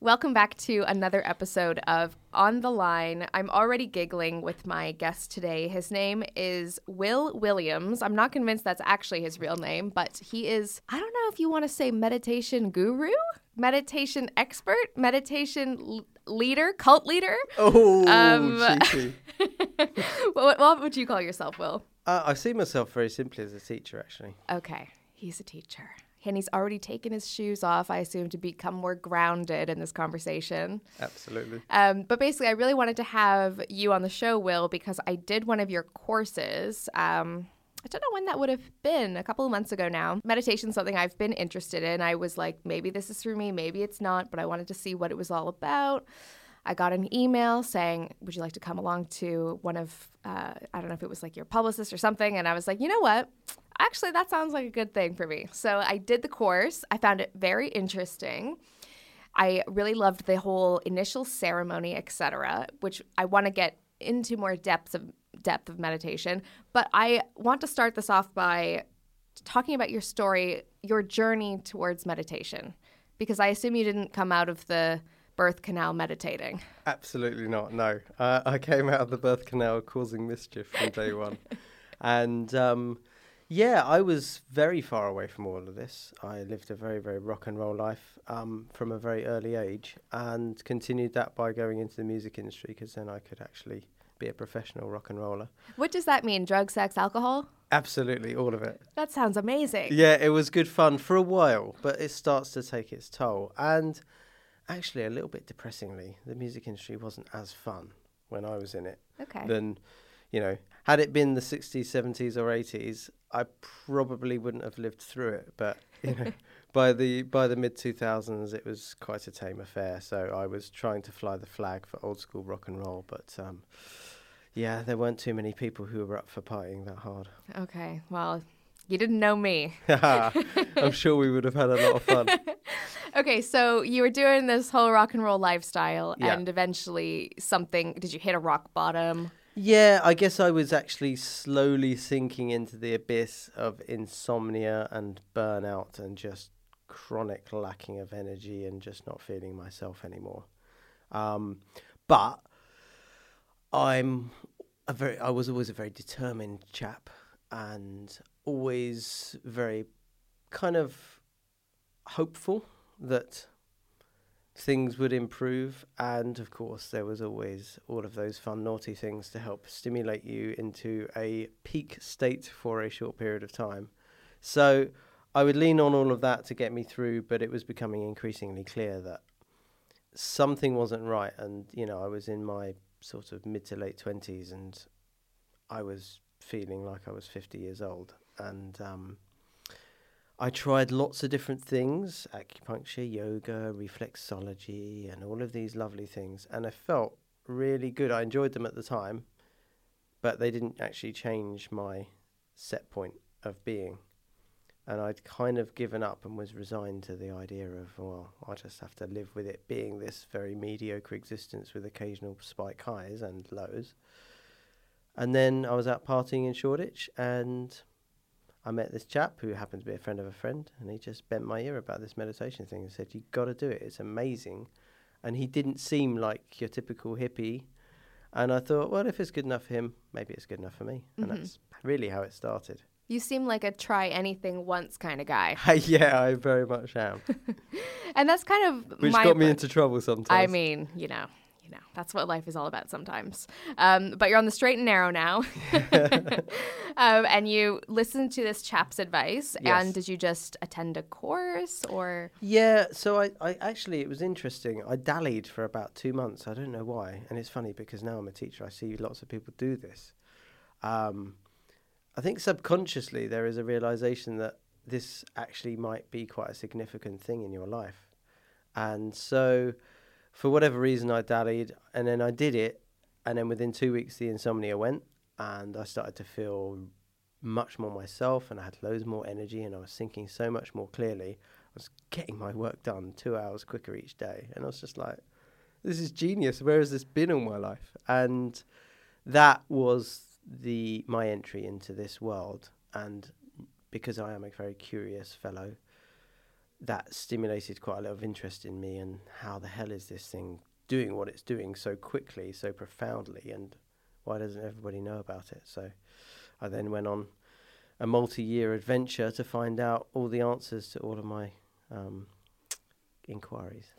Welcome back to another episode of On the Line. I'm already giggling with my guest today. His name is Will Williams. I'm not convinced that's actually his real name, but he is, I don't know if you want to say meditation guru, meditation expert, meditation l- leader, cult leader. Oh, Um, what, what would you call yourself, Will? Uh, I see myself very simply as a teacher, actually. Okay, he's a teacher. And he's already taken his shoes off, I assume, to become more grounded in this conversation. Absolutely. Um, but basically, I really wanted to have you on the show, Will, because I did one of your courses. Um, I don't know when that would have been, a couple of months ago now. Meditation's something I've been interested in. I was like, maybe this is for me, maybe it's not, but I wanted to see what it was all about. I got an email saying, Would you like to come along to one of, uh, I don't know if it was like your publicist or something? And I was like, You know what? Actually, that sounds like a good thing for me. So I did the course. I found it very interesting. I really loved the whole initial ceremony, etc., which I want to get into more depth of depth of meditation. But I want to start this off by talking about your story, your journey towards meditation, because I assume you didn't come out of the birth canal meditating. Absolutely not. No, uh, I came out of the birth canal causing mischief from day one, and um, yeah, I was very far away from all of this. I lived a very, very rock and roll life um, from a very early age, and continued that by going into the music industry because then I could actually be a professional rock and roller. What does that mean? Drug, sex, alcohol? Absolutely, all of it. That sounds amazing. Yeah, it was good fun for a while, but it starts to take its toll. And actually, a little bit depressingly, the music industry wasn't as fun when I was in it. Okay. Than, you know, had it been the 60s, 70s, or 80s, I probably wouldn't have lived through it. But, you know, by the by the mid 2000s, it was quite a tame affair. So I was trying to fly the flag for old school rock and roll, but. Um, yeah, there weren't too many people who were up for partying that hard. Okay. Well, you didn't know me. I'm sure we would have had a lot of fun. Okay, so you were doing this whole rock and roll lifestyle, Yeah. and eventually something. Did you hit a rock bottom? Yeah, I guess I was actually slowly sinking into the abyss of insomnia and burnout and just chronic lacking of energy and just not feeling myself anymore. Um, but I'm a very I was always a very determined chap and always very kind of hopeful that things would improve and of course there was always all of those fun naughty things to help stimulate you into a peak state for a short period of time. So i would lean on all of that to get me through but it was becoming increasingly clear that something wasn't right and you know i was in my sort of mid to late 20s and i was feeling like i was 50 years old and um, I tried lots of different things acupuncture, yoga, reflexology, and all of these lovely things. And I felt really good. I enjoyed them at the time, but they didn't actually change my set point of being. And I'd kind of given up and was resigned to the idea of, well, I just have to live with it being this very mediocre existence with occasional spike highs and lows. And then I was out partying in Shoreditch and I met this chap who happened to be a friend of a friend, and he just bent my ear about this meditation thing and said, "You've got to do it. It's amazing." And he didn't seem like your typical hippie, and I thought, well, if it's good enough for him, maybe it's good enough for me, and mm-hmm. that's really how it started. You seem like a try anything once kind of guy. yeah, I very much am. And that's kind of Which got me into trouble sometimes. I mean, you know, you know, that's what life is all about sometimes. Um, but you're on the straight and narrow now, um, and you listened to this chap's advice. Yes. And did you just attend a course or? Yeah, so I, I actually it was interesting. I dallied for about two months. I don't know why, and it's funny because now I'm a teacher. I see lots of people do this. Um, I think subconsciously there is a realization that this actually might be quite a significant thing in your life, and so for whatever reason I dallied, and then I did it, and then within two weeks the insomnia went, and I started to feel much more myself, and I had loads more energy, and I was thinking so much more clearly. I was getting my work done two hours quicker each day, and I was just like, "This is genius. Where has this been all my life?" And that was the my entry into this world, and because I am a very curious fellow, that stimulated quite a lot of interest in me and how the hell is this thing doing what it's doing so quickly, so profoundly, and why doesn't everybody know about it? So I then went on a multi-year adventure to find out all the answers to all of my um, inquiries.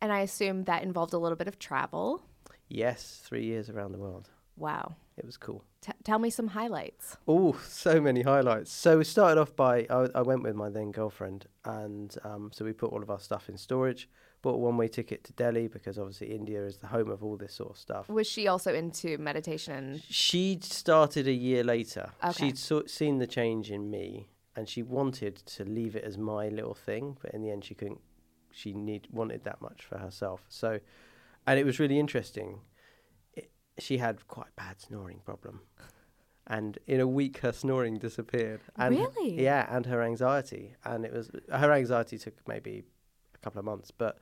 And I assume that involved a little bit of travel. Yes, three years around the world. Wow. It was cool. T- tell me some highlights. Oh, so many highlights. So we started off by I, I went with my then girlfriend, and um, so we put all of our stuff in storage. Bought a one-way ticket to Delhi because obviously India is the home of all this sort of stuff. Was she also into meditation? She'd started a year later. Okay. She'd so- seen the change in me, and she wanted to leave it as my little thing, but in the end, she couldn't. She need wanted that much for herself. So, and it was really interesting. She had quite a bad snoring problem, and in a week, her snoring disappeared. And Really? Yeah, and her anxiety, and it was her anxiety took maybe a couple of months, but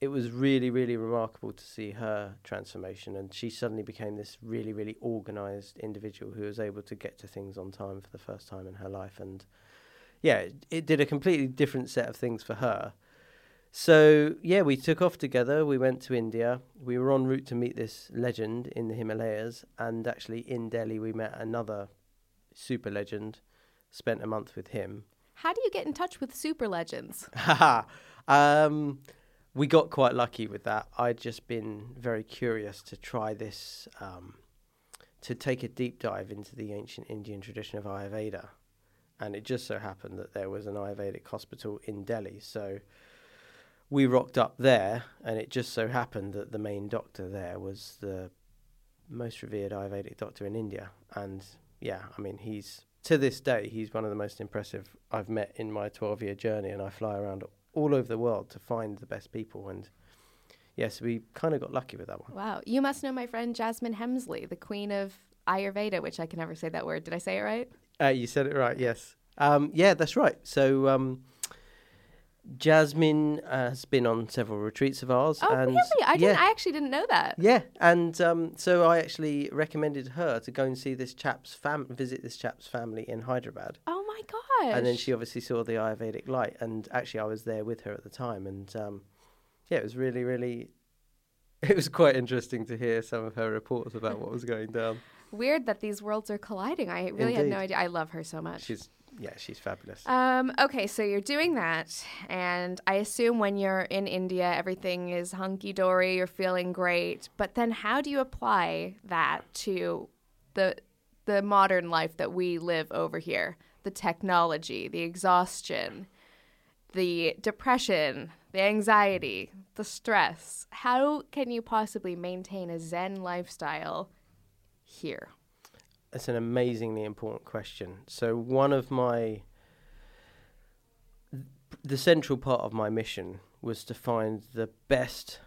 it was really, really remarkable to see her transformation. And she suddenly became this really, really organized individual who was able to get to things on time for the first time in her life. And yeah, it, it did a completely different set of things for her. So yeah, we took off together. We went to India. We were en route to meet this legend in the Himalayas, and actually in Delhi we met another super legend. Spent a month with him. how do you get in touch with super legends? Um, we got quite lucky with that. I'd just been very curious to try this, um, to take a deep dive into the ancient Indian tradition of Ayurveda. And it just so happened that there was an Ayurvedic hospital in Delhi. So we rocked up there, and it just so happened that the main doctor there was the most revered Ayurvedic doctor in India. And yeah, I mean, he's to this day, he's one of the most impressive I've met in my 12 year journey. And I fly around all over the world to find the best people. And yes, we kind of got lucky with that one. Wow. You must know my friend Jasmine Hemsley, the queen of Ayurveda, which I can never say that word. Did I say it right? Uh, you said it right, yes. Um, yeah, that's right. So, um, Jasmine uh, has been on several retreats of ours. Oh, and really? I didn't. Yeah, I actually didn't know that. yeah, and um, so I actually recommended her to go and see this chap's fam, visit this chap's family in Hyderabad. Oh my gosh. And then she obviously saw the Ayurvedic light, and actually I was there with her at the time, and um, yeah, it was really, really, it was quite interesting to hear some of her reports about what was going down. Weird that these worlds are colliding. I really had no idea. I love her so much. She's yeah, she's fabulous. Um, okay, so you're doing that, and I assume when you're in India, everything is hunky dory, you're feeling great. But then, how do you apply that to the the modern life that we live over here? The technology, the exhaustion, the depression, the anxiety, the stress. How can you possibly maintain a Zen lifestyle here? It's an amazingly important question. So one of my the central part of my mission was to find the best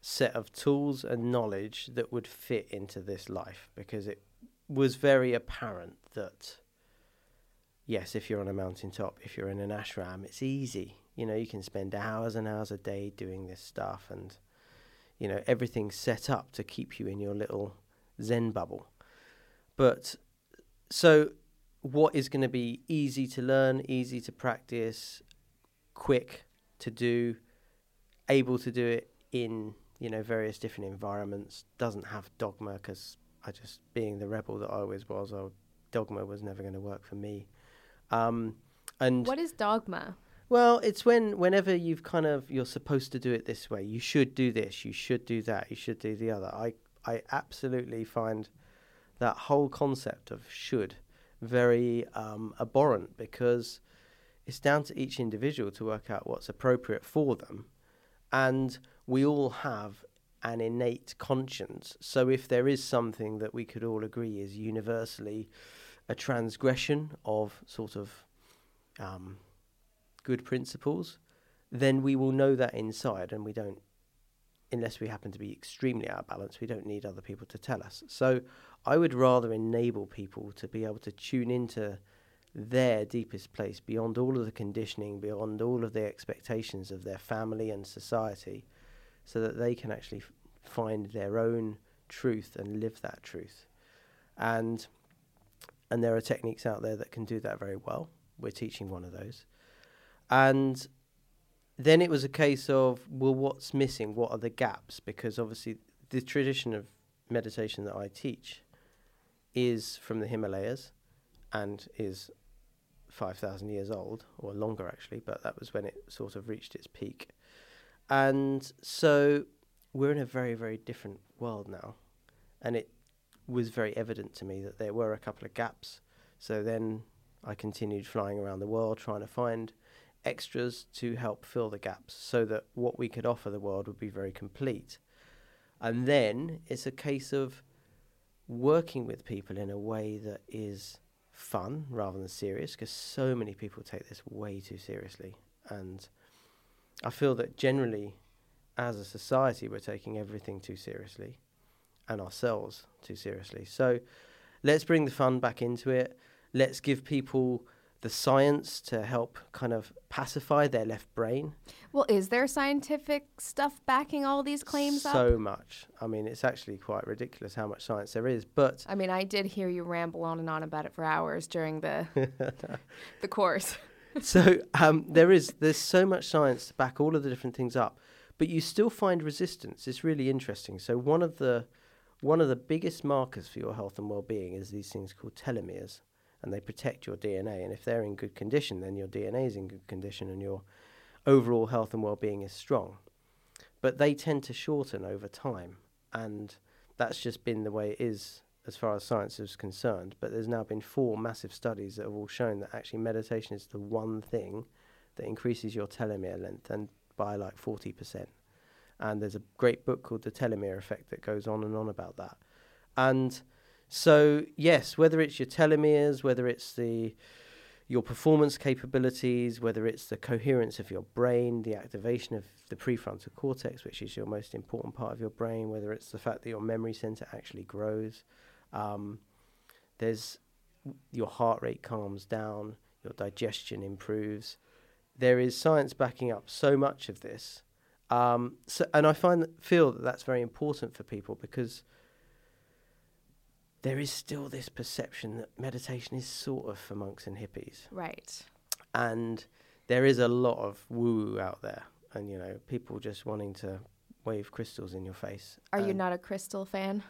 set of tools and knowledge that would fit into this life because it was very apparent that yes, if you're on a mountaintop, if you're in an ashram, it's easy. You know, you can spend hours and hours a day doing this stuff and you know, everything's set up to keep you in your little zen bubble. But so, what is going to be easy to learn, easy to practice, quick to do, able to do it in you know various different environments, doesn't have dogma because I just being the rebel that I always was, I dogma was never going to work for me. Um, and What is dogma? well, it's when whenever you've kind of you're supposed to do it this way. You should do this. You should do that. You should do the other. I I absolutely find that whole concept of should very um, abhorrent because it's down to each individual to work out what's appropriate for them, and we all have an innate conscience. So if there is something that we could all agree is universally a transgression of sort of um, good principles, then we will know that inside, and we don't, unless we happen to be extremely out of balance, we don't need other people to tell us. So I would rather enable people to be able to tune into their deepest place beyond all of the conditioning, beyond all of the expectations of their family and society, so that they can actually f- find their own truth and live that truth. And and there are techniques out there that can do that very well. We're teaching one of those. And then it was a case of, well, what's missing? What are the gaps? Because obviously, the tradition of meditation that I teach is from the Himalayas and is 5,000 years old, or longer actually, but that was when it sort of reached its peak. And so we're in a very, very different world now. And it was very evident to me that there were a couple of gaps. So then I continued flying around the world trying to find extras to help fill the gaps so that what we could offer the world would be very complete. And then it's a case of working with people in a way that is fun rather than serious because so many people take this way too seriously. And I feel that generally, as a society, we're taking everything too seriously and ourselves too seriously. So let's bring the fun back into it. Let's give people the science to help kind of pacify their left brain. Well, is there scientific stuff backing all these claims so up? So much. I mean, it's actually quite ridiculous how much science there is. But I mean, I did hear you ramble on and on about it for hours during the the course. so um, there is there's so much science to back all of the different things up, but you still find resistance. It's really interesting. So one of the one of the biggest markers for your health and well-being is these things called telomeres, and they protect your DNA. And if they're in good condition, then your DNA is in good condition, and your overall health and well-being is strong. But they tend to shorten over time, and that's just been the way it is as far as science is concerned. But there's now been four massive studies that have all shown that actually meditation is the one thing that increases your telomere length and by like 40%. And there's a great book called The Telomere Effect that goes on and on about that. And so, yes, whether it's your telomeres, whether it's the your performance capabilities, whether it's the coherence of your brain, the activation of the prefrontal cortex, which is your most important part of your brain, whether it's the fact that your memory center actually grows, um, there's your heart rate calms down, your digestion improves. There is science backing up so much of this, um, so and I find feel that that's very important for people because there is still this perception that meditation is sort of for monks and hippies Right. and there is a lot of woo woo out there, and you know, people just wanting to wave crystals in your face. Are you not a crystal fan?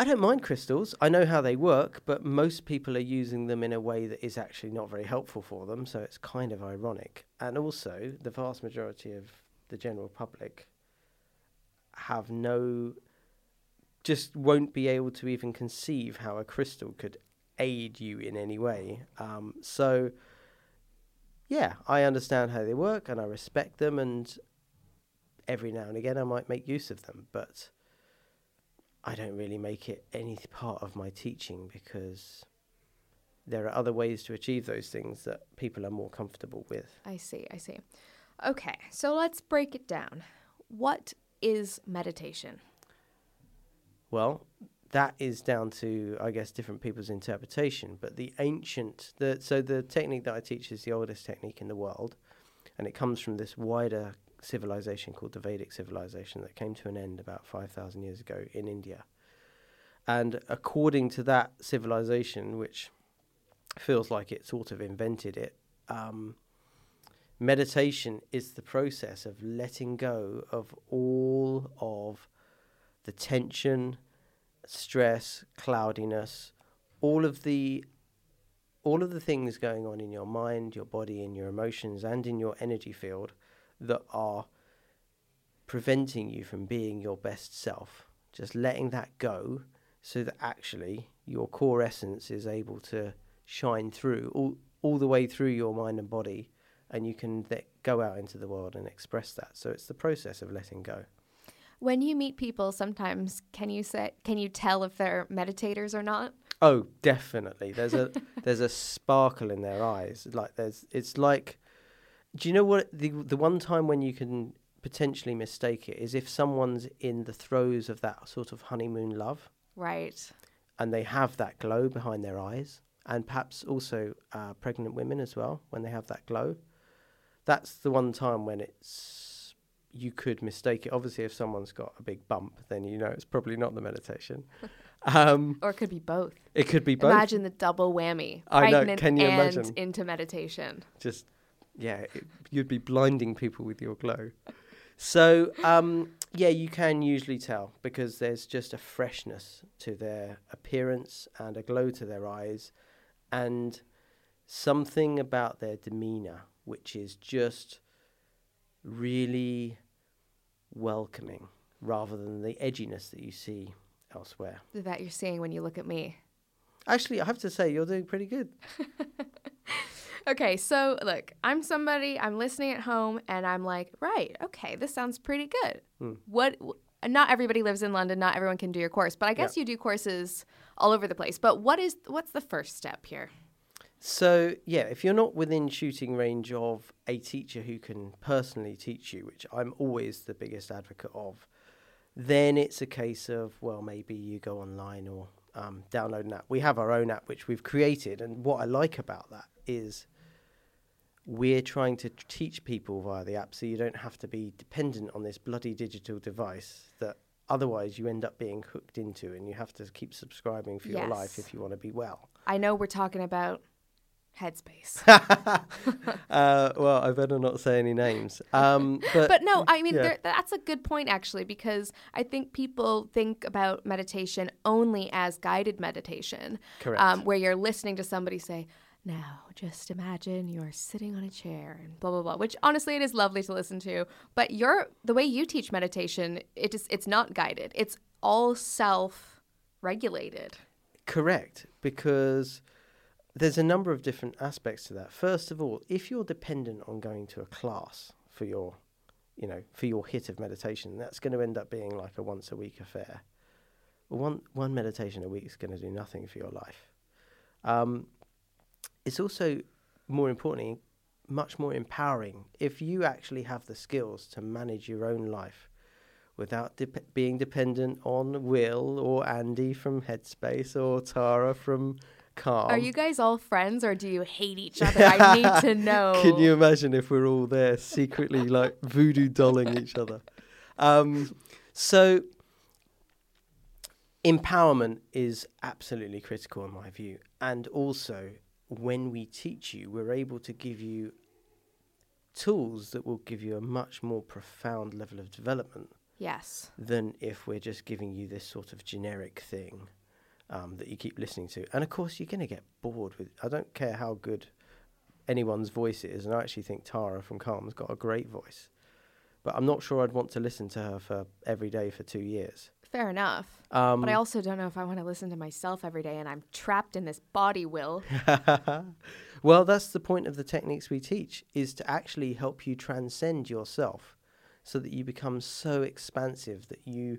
I don't mind crystals. I know how they work, but most people are using them in a way that is actually not very helpful for them. So it's kind of ironic. And also, the vast majority of the general public have no, just won't be able to even conceive how a crystal could aid you in any way. Um, so, yeah, I understand how they work and I respect them, and every now and again I might make use of them, but I don't really make it any part of my teaching because there are other ways to achieve those things that people are more comfortable with. I see. I see. Okay, so let's break it down. What is meditation? Well, that is down to, I guess, different people's interpretation. But the ancient, the, so the technique that I teach is the oldest technique in the world, and it comes from this wider civilization called the Vedic civilization that came to an end about 5,000 years ago in India. And according to that civilization, which feels like it sort of invented it, um, meditation is the process of letting go of all of the tension, stress, cloudiness, all of the all of the things going on in your mind, your body, and your emotions, and in your energy field that are preventing you from being your best self. Just letting that go so that actually your core essence is able to shine through all, all the way through your mind and body, and you can th- go out into the world and express that. So it's the process of letting go. When you meet people, sometimes can you say can you tell if they're meditators or not? Oh, definitely. There's a there's a sparkle in their eyes. Like there's it's like do you know what the the one time when you can potentially mistake it is if someone's in the throes of that sort of honeymoon love Right. and they have that glow behind their eyes and perhaps also uh, pregnant women as well when they have that glow that's the one time when it's you could mistake it obviously if someone's got a big bump then you know it's probably not the meditation um, Or it could be both. it could be both Imagine the double whammy. I know, can you and imagine? into meditation. just yeah it, you'd be blinding people with your glow so um, yeah you can usually tell because there's just a freshness to their appearance and a glow to their eyes and something about their demeanor which is just really welcoming rather than the edginess that you see elsewhere That you're seeing when you look at me. actually i have to say you're doing pretty good Okay, so look, I'm somebody, I'm listening at home, and I'm like, right, okay, this sounds pretty good. Hmm. What, not everybody lives in London, not everyone can do your course, but I guess you do courses all over the place. But what is, what's the first step here? So, yeah, if you're not within shooting range of a teacher who can personally teach you, which I'm always the biggest advocate of, then it's a case of, well, maybe you go online or um, download an app. We have our own app, which we've created. And what I like about that is we're trying to teach people via the app so you don't have to be dependent on this bloody digital device that otherwise you end up being hooked into and you have to keep subscribing for your life if you want to be well. I know we're talking about Headspace. uh, well, I better not say any names. Um, but, but no, I mean yeah. that's a good point actually because I think people think about meditation only as guided meditation, Correct. Um, where you're listening to somebody say, "Now, just imagine you're sitting on a chair and blah blah blah." Which honestly, it is lovely to listen to. But you're the way you teach meditation, it is it's not guided. It's all self-regulated. correct, because there's a number of different aspects to that. First of all, if you're dependent on going to a class for your, you know, for your hit of meditation, that's going to end up being like a once a week affair. One one meditation a week is going to do nothing for your life. Um, it's also more importantly much more empowering if you actually have the skills to manage your own life without dep being dependent on Will or Andy from Headspace or Tara from Calm. Are you guys all friends or do you hate each other? I need to know. Can you imagine if we're all there secretly like voodoo dolling each other? Um, so empowerment is absolutely critical in my view, and also when we teach you, we're able to give you tools that will give you a much more profound level of development Yes. than if we're just giving you this sort of generic thing um, that you keep listening to. And of course, you're going to get bored with. I don't care how good anyone's voice is, and I actually think Tara from Calm's got a great voice, but I'm not sure I'd want to listen to her for every day for two years. Fair enough. Um, but I also don't know if I want to listen to myself every day and I'm trapped in this body will. well, that's the point of the techniques we teach is to actually help you transcend yourself so that you become so expansive that you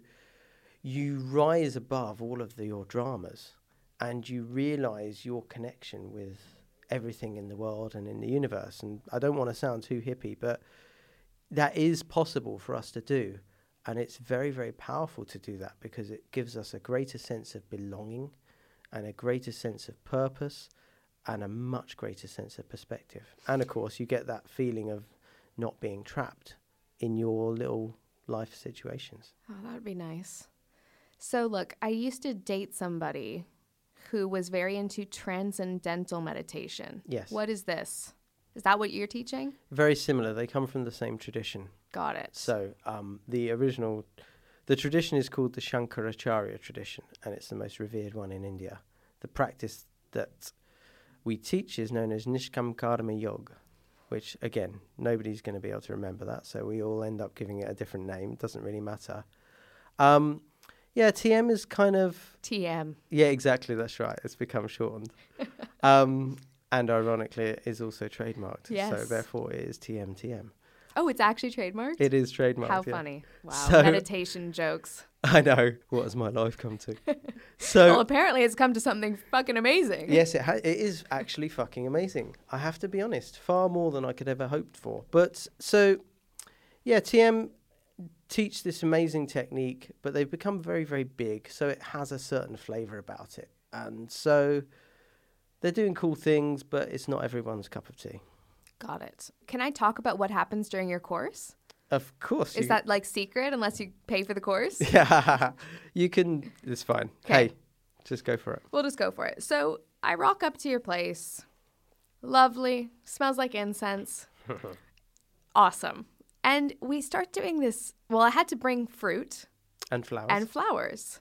you rise above all of the, your dramas and you realize your connection with everything in the world and in the universe and I don't want to sound too hippie but that is possible for us to do and it's very very powerful to do that because it gives us a greater sense of belonging and a greater sense of purpose and a much greater sense of perspective. And of course, you get that feeling of not being trapped in your little life situations. Oh, that would be nice. So, look, I used to date somebody who was very into transcendental meditation. Yes. What is this? Is that what you're teaching? Very similar. They come from the same tradition. Got it. So um, the original, the tradition is called the Shankaracharya tradition, and it's the most revered one in India. the practice that we teach is known as Nishkam Karma Yoga, which again nobody's going to be able to remember that, so we all end up giving it a different name. It doesn't really matter. Um, yeah, TM is kind of TM. yeah, exactly. That's right. It's become shortened, um, and ironically, it is also trademarked. So therefore, it is TMTM. Oh, it's actually trademarked? It is trademarked. How yeah. funny. Wow. So- Meditation jokes. I know. What has my life come to? so well, apparently it's come to something fucking amazing. yes, it ha- it is actually fucking amazing. I have to be honest, far more than I could ever hoped for. But so, yeah, TM teach this amazing technique, but they've become very, very big, so it has a certain flavour about it, and so they're doing cool things, but it's not everyone's cup of tea. Got it. Can I talk about what happens during your course? Of course, Is you, that like secret unless you pay for the course? yeah, you can. It's fine. 'Kay. Hey, just go for it. We'll just go for it. So I rock up to your place. Lovely. Smells like incense. awesome. And we start doing this. Well, I had to bring fruit And flowers. and flowers.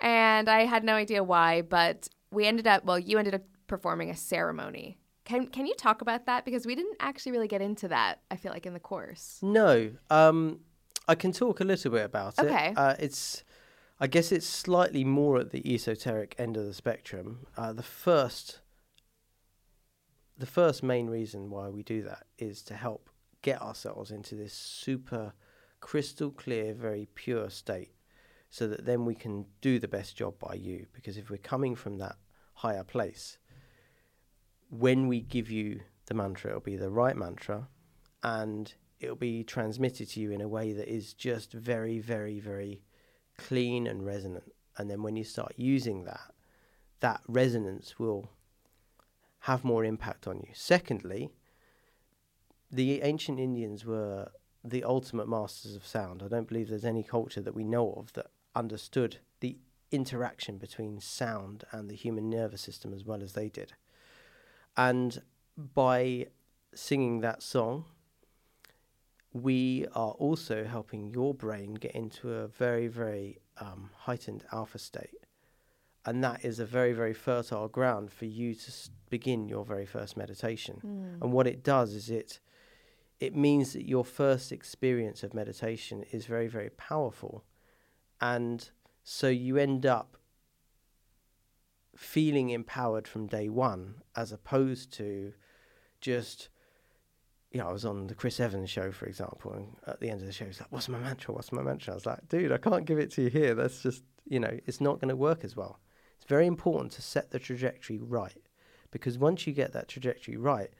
And I had no idea why, but we ended up, well, you ended up performing a ceremony. Can, can you talk about that? Because we didn't actually really get into that, I feel like, in the course. No, um, I can talk a little bit about Okay. it. Uh, it's, I guess, it's slightly more at the esoteric end of the spectrum. Uh, the first, the first main reason why we do that is to help get ourselves into this super crystal clear, very pure state, so that then we can do the best job by you. Because if we're coming from that higher place, when we give you the mantra, it'll be the right mantra, and it'll be transmitted to you in a way that is just very, very, very clean and resonant. And then when you start using that, that resonance will have more impact on you. Secondly, the ancient Indians were the ultimate masters of sound. I don't believe there's any culture that we know of that understood the interaction between sound and the human nervous system as well as they did. And by singing that song, we are also helping your brain get into a very, very um, heightened alpha state. And that is a very, very fertile ground for you to s- begin your very first meditation. And what it does is it it means that your first experience of meditation is very, very powerful. And so you end up feeling empowered from day one as opposed to just you know, I was on the Chris Evans show, for example, and at the end of the show, he's like, "What's my mantra? What's my mantra?" I was like, "Dude, I can't give it to you here. That's just, you know, it's not going to work as well." It's very important to set the trajectory right, because once you get that trajectory right,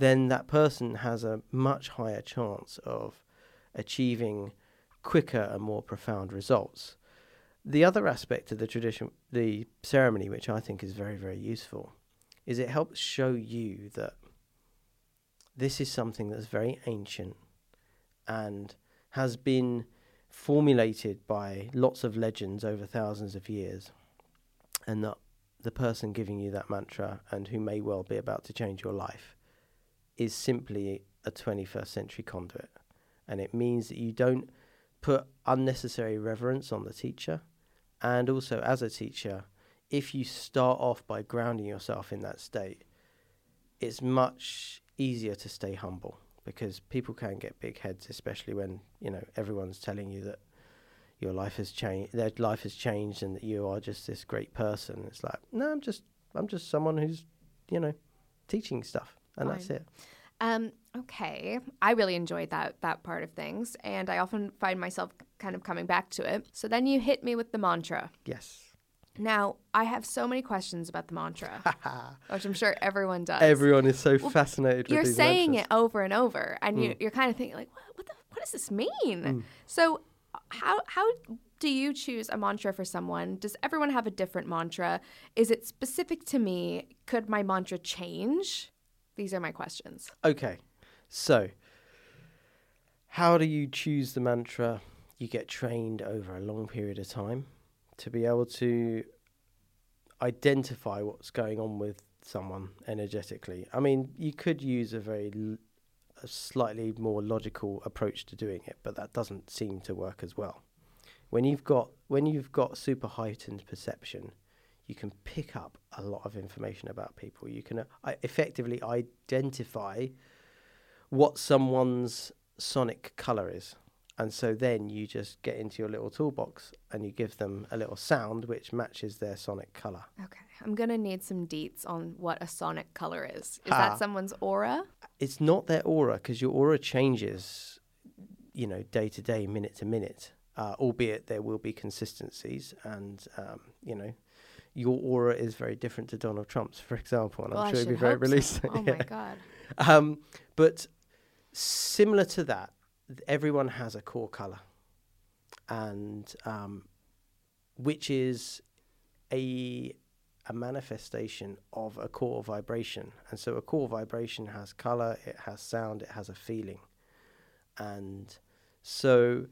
then that person has a much higher chance of achieving quicker and more profound results. The other aspect of the tradition, the ceremony, which I think is very, very useful, is it helps show you that this is something that's very ancient and has been formulated by lots of legends over thousands of years, and that the person giving you that mantra and who may well be about to change your life is simply a 21st century conduit. And it means that you don't put unnecessary reverence on the teacher. And also, as a teacher, if you start off by grounding yourself in that state, it's much easier to stay humble because people can get big heads, especially when you know everyone's telling you that your life has changed, their life has changed, and that you are just this great person. It's like, no, I'm just, I'm just someone who's, you know, teaching stuff, and that's it. Um, okay. I really enjoyed that that part of things, and I often find myself kind of coming back to it. So then you hit me with the mantra. Yes. Now, I have so many questions about the mantra, which I'm sure everyone does. Everyone is so fascinated with you're saying mantras. it over and over, and Mm. you, you're kind of thinking like, what, what, the, what does this mean? So, how how do you choose a mantra for someone? Does everyone have a different mantra? Is it specific to me? Could my mantra change? These are my questions. Okay, so how do you choose the mantra? You get trained over a long period of time to be able to identify what's going on with someone energetically. I mean, you could use a very a slightly more logical approach to doing it, but that doesn't seem to work as well. When you've got when you've got super heightened perception, you can pick up a lot of information about people. You can uh, effectively identify what someone's sonic color is. And so then you just get into your little toolbox and you give them a little sound which matches their sonic color. Okay, I'm gonna need some deets on what a sonic color is. Is Ah. that someone's aura? It's not their aura because your aura changes, you know, day to day, minute to minute. Uh, albeit there will be consistencies, and um, you know, your aura is very different to Donald Trump's, for example, and Well, I'm sure he'd be very hope so. Oh Yeah. my god. Um, but similar to that, everyone has a core color, and um, which is a a manifestation of a core vibration. And so, a core vibration has color, it has sound, it has a feeling, and so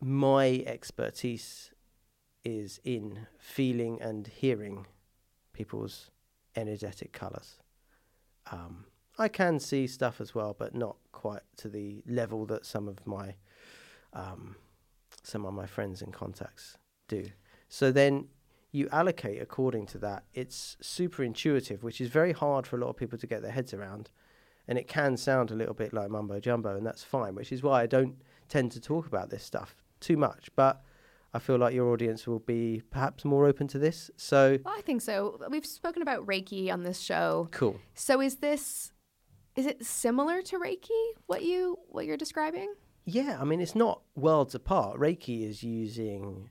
my expertise is in feeling and hearing people's energetic colors. Um, I can see stuff as well, but not quite to the level that some of my um, some of my friends and contacts do. So then you allocate according to that. It's super intuitive, which is very hard for a lot of people to get their heads around, and it can sound a little bit like mumbo jumbo, and that's fine. Which is why I don't tend to talk about this stuff too much, but. I feel like your audience will be perhaps more open to this. So Well, I think so. We've spoken about Reiki on this show. cool. So is this is it similar to Reiki? What you what you're describing? Yeah, I mean, it's not worlds apart. Reiki is using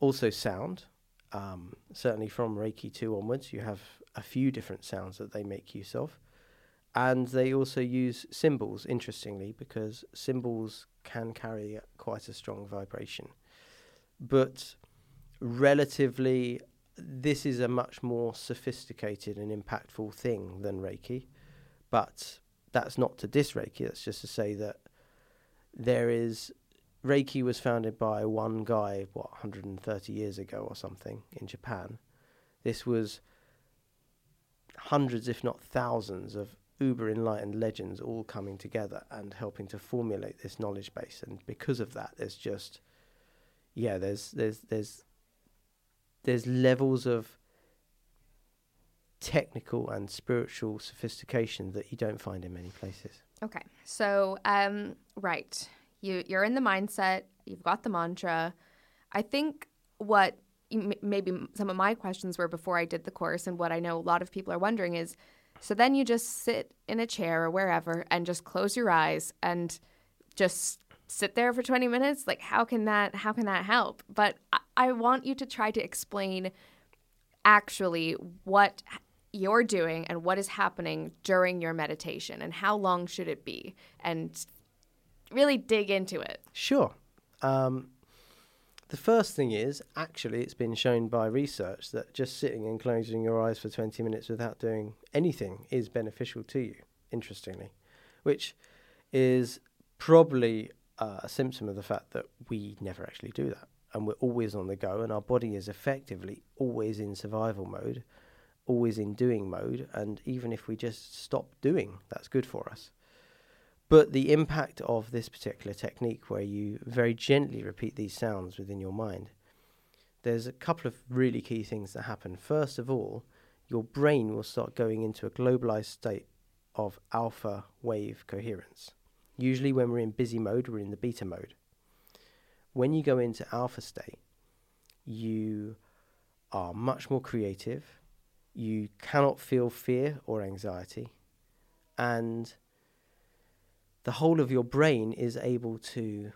also sound. Um, certainly from Reiki 2 onwards, you have a few different sounds that they make use of. And they also use symbols, interestingly, because symbols can carry quite a strong vibration. But relatively, this is a much more sophisticated and impactful thing than Reiki. But that's not to diss Reiki, that's just to say that there is Reiki was founded by one guy, what, 130 years ago or something in Japan. This was hundreds, if not thousands, of uber enlightened legends all coming together and helping to formulate this knowledge base. And because of that, there's just, yeah, there's there's there's there's levels of technical and spiritual sophistication that you don't find in many places. Okay. So, um, right. You you're in the mindset, you've got the mantra. I think what maybe some of my questions were before I did the course and what I know a lot of people are wondering is so then you just sit in a chair or wherever and just close your eyes and just sit there for 20 minutes like how can that how can that help but I, I want you to try to explain actually what you're doing and what is happening during your meditation and how long should it be and really dig into it. Sure. Um, the first thing is actually, it's been shown by research that just sitting and closing your eyes for 20 minutes without doing anything is beneficial to you, interestingly, which is probably uh, a symptom of the fact that we never actually do that. And we're always on the go, and our body is effectively always in survival mode, always in doing mode. And even if we just stop doing, that's good for us. But the impact of this particular technique, where you very gently repeat these sounds within your mind, there's a couple of really key things that happen. First of all, your brain will start going into a globalized state of alpha wave coherence. Usually, when we're in busy mode, we're in the beta mode. When you go into alpha state, you are much more creative, you cannot feel fear or anxiety, and the whole of your brain is able to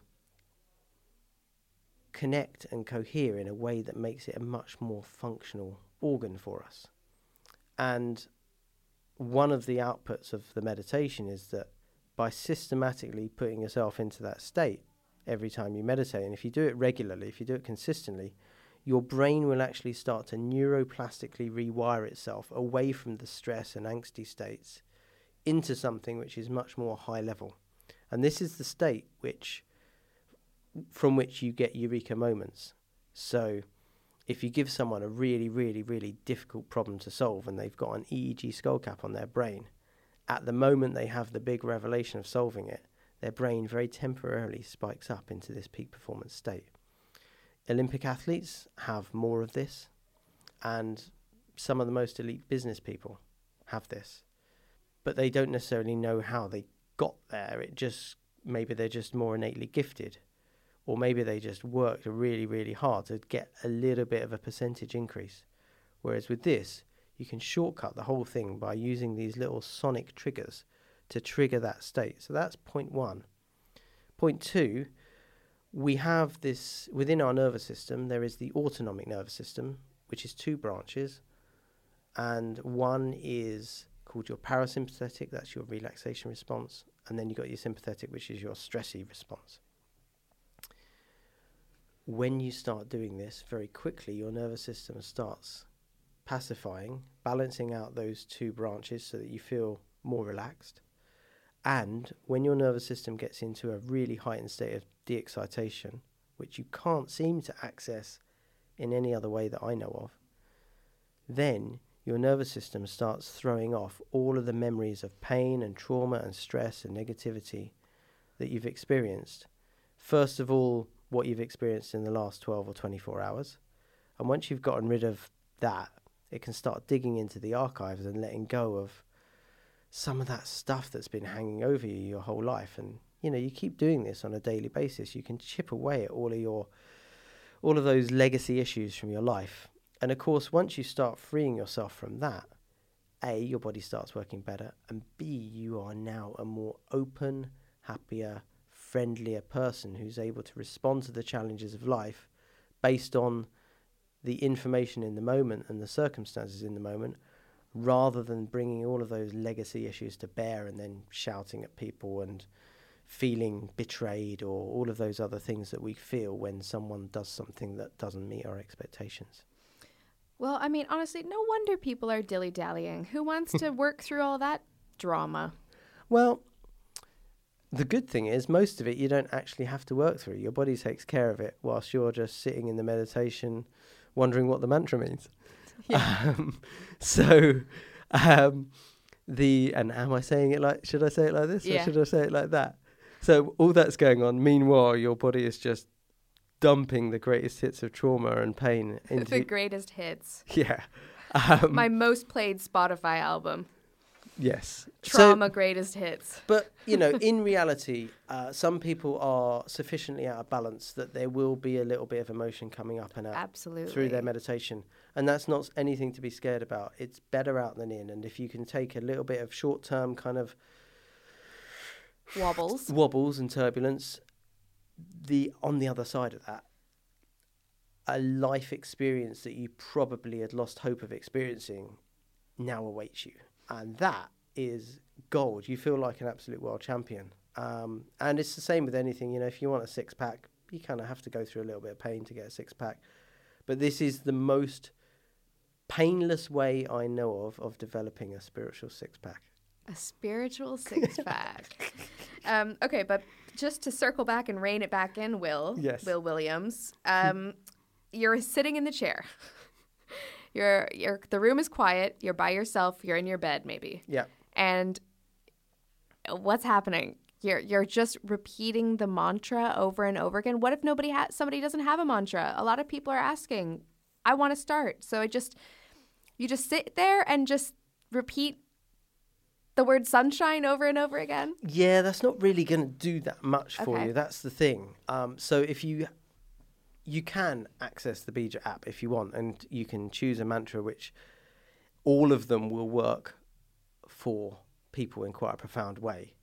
connect and cohere in a way that makes it a much more functional organ for us. And one of the outputs of the meditation is that by systematically putting yourself into that state every time you meditate, and if you do it regularly, if you do it consistently, your brain will actually start to neuroplastically rewire itself away from the stress and angsty states into something which is much more high level. And this is the state which from which you get eureka moments. So if you give someone a really, really, really difficult problem to solve and they've got an EEG skull cap on their brain, at the moment they have the big revelation of solving it, their brain very temporarily spikes up into this peak performance state. Olympic athletes have more of this. and some of the most elite business people have this, but they don't necessarily know how they got there. It just maybe they're just more innately gifted, or maybe they just worked really, really hard to get a little bit of a percentage increase. Whereas with this, you can shortcut the whole thing by using these little sonic triggers to trigger that state. So that's point one. Point two, we have this within our nervous system, there is the autonomic nervous system, which is two branches. And one is called your parasympathetic, that's your relaxation response. And then you've got your sympathetic, which is your stressy response. When you start doing this, very quickly your nervous system starts pacifying, balancing out those two branches so that you feel more relaxed. And when your nervous system gets into a really heightened state of de excitation, which you can't seem to access in any other way that I know of, then your nervous system starts throwing off all of the memories of pain and trauma and stress and negativity that you've experienced. First of all, what you've experienced in the last 12 or 24 hours. And once you've gotten rid of that, it can start digging into the archives and letting go of some of that stuff that's been hanging over you your whole life. And you know, you keep doing this on a daily basis. You can chip away at all of your all of those legacy issues from your life. And of course, once you start freeing yourself from that, A, your body starts working better, and B, you are now a more open, happier, friendlier person who's able to respond to the challenges of life based on the information in the moment and the circumstances in the moment rather than bringing all of those legacy issues to bear and then shouting at people and feeling betrayed or all of those other things that we feel when someone does something that doesn't meet our expectations. Well, I mean, honestly, no wonder people are dilly dallying. Who wants to work through all that drama? Well, the good thing is, most of it you don't actually have to work through. Your body takes care of it whilst you're just sitting in the meditation, wondering what the mantra means. Yeah. Um, so, um, the and am I saying it like? Should I say it like this Yeah. or should I say it like that? So all that's going on. Meanwhile, your body is just dumping the greatest hits of trauma and pain into. the greatest hits. yeah. Um, My most played Spotify album, yes. So- Trauma Greatest Hits. But you know, in reality, uh, some people are sufficiently out of balance that there will be a little bit of emotion coming up and out Absolutely. through their meditation, and that's not anything to be scared about. It's better out than in, and if you can take a little bit of short-term kind of Wobbles. wobbles and turbulence, the on the other side of that, a life experience that you probably had lost hope of experiencing now awaits you, and that is gold. You feel like an absolute world champion. Um, and it's the same with anything. You know, if you want a six pack, you kind of have to go through a little bit of pain to get a six pack. But this is the most painless way I know of of developing a spiritual six pack. A spiritual six pack. um, okay, but just to circle back and rein it back in, Will. Yes. Will Williams. Um, you're sitting in the chair. You're, you're, the room is quiet. You're by yourself. You're in your bed, maybe. Yeah. And what's happening? You're you're just repeating the mantra over and over again. What if nobody has somebody doesn't have a mantra? A lot of people are asking, I want to start. So I just you just sit there and just repeat the word sunshine over and over again. Yeah, that's not really going to do that much for Okay. you. That's the thing. Um, so if you you can access the Beeja app if you want, and you can choose a mantra which all of them will work for people in quite a profound way.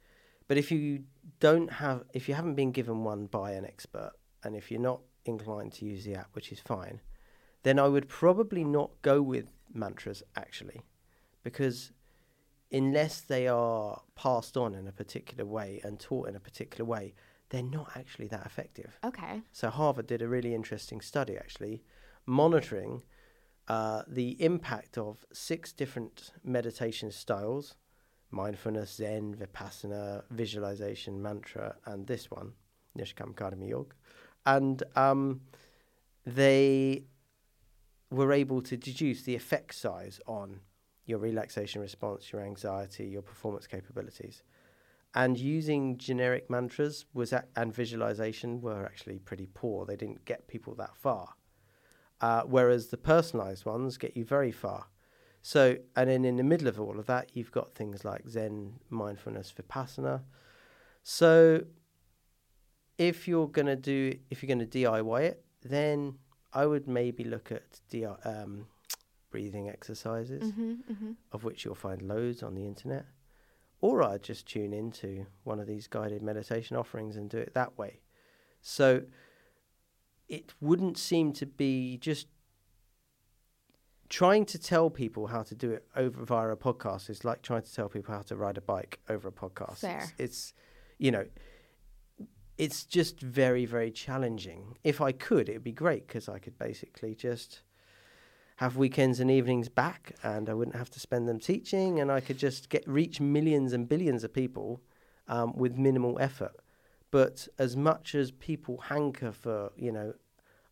But if you don't have, if you haven't been given one by an expert, and if you're not inclined to use the app, which is fine, then I would probably not go with mantras actually, because unless they are passed on in a particular way and taught in a particular way, they're not actually that effective. Okay. So Harvard did a really interesting study actually, monitoring uh, the impact of six different meditation styles: mindfulness, Zen, Vipassana, visualization, mantra, and this one, Nishkam Karma Yoga, and um, they were able to deduce the effect size on your relaxation response, your anxiety, your performance capabilities. And using generic mantras was a- and visualization were actually pretty poor. They didn't get people that far. uh, whereas the personalized ones get you very far. So, and then in the middle of all of that, you've got things like Zen, mindfulness, Vipassana. So, if you're gonna do, if you're gonna DIY it, then I would maybe look at DI, um, breathing exercises, Mm-hmm, of which you'll find loads on the internet. Or I'd just tune into one of these guided meditation offerings and do it that way. So it wouldn't seem to be just trying to tell people how to do it over via a podcast is like trying to tell people how to ride a bike over a podcast. Fair. It's, it's you know, it's just very, very challenging. If I could, it would be great because I could basically just have weekends and evenings back and I wouldn't have to spend them teaching and I could just get reach millions and billions of people um, with minimal effort. But as much as people hanker for, you know,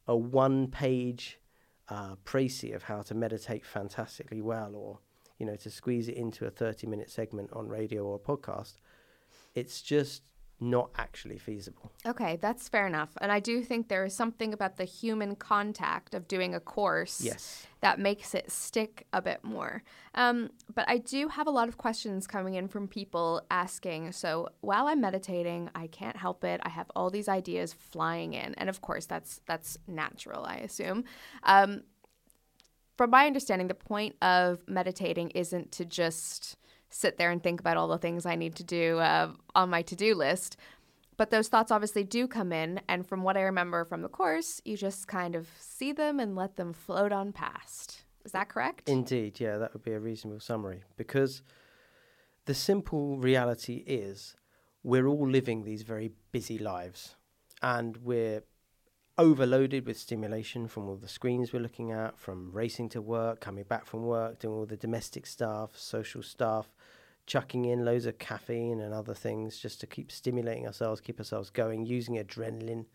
a one page uh, précis of how to meditate fantastically well or, you know, to squeeze it into a 30 minute segment on radio or podcast, it's just not actually feasible. Okay, that's fair enough. And I do think there is something about the human contact of doing a course Yes. that makes it stick a bit more. Um, but I do have a lot of questions coming in from people asking. So while I'm meditating, I can't help it. I have all these ideas flying in, and of course that's that's natural, I assume. Um, from my understanding, the point of meditating isn't to just sit there and think about all the things I need to do uh, on my to do list. But those thoughts obviously do come in. And from what I remember from the course, you just kind of see them and let them float on past. Is that correct? Indeed, yeah, that would be a reasonable summary. Because the simple reality is we're all living these very busy lives and we're overloaded with stimulation from all the screens we're looking at, from racing to work, coming back from work, doing all the domestic stuff, social stuff, chucking in loads of caffeine and other things just to keep stimulating ourselves, keep ourselves going, using adrenaline.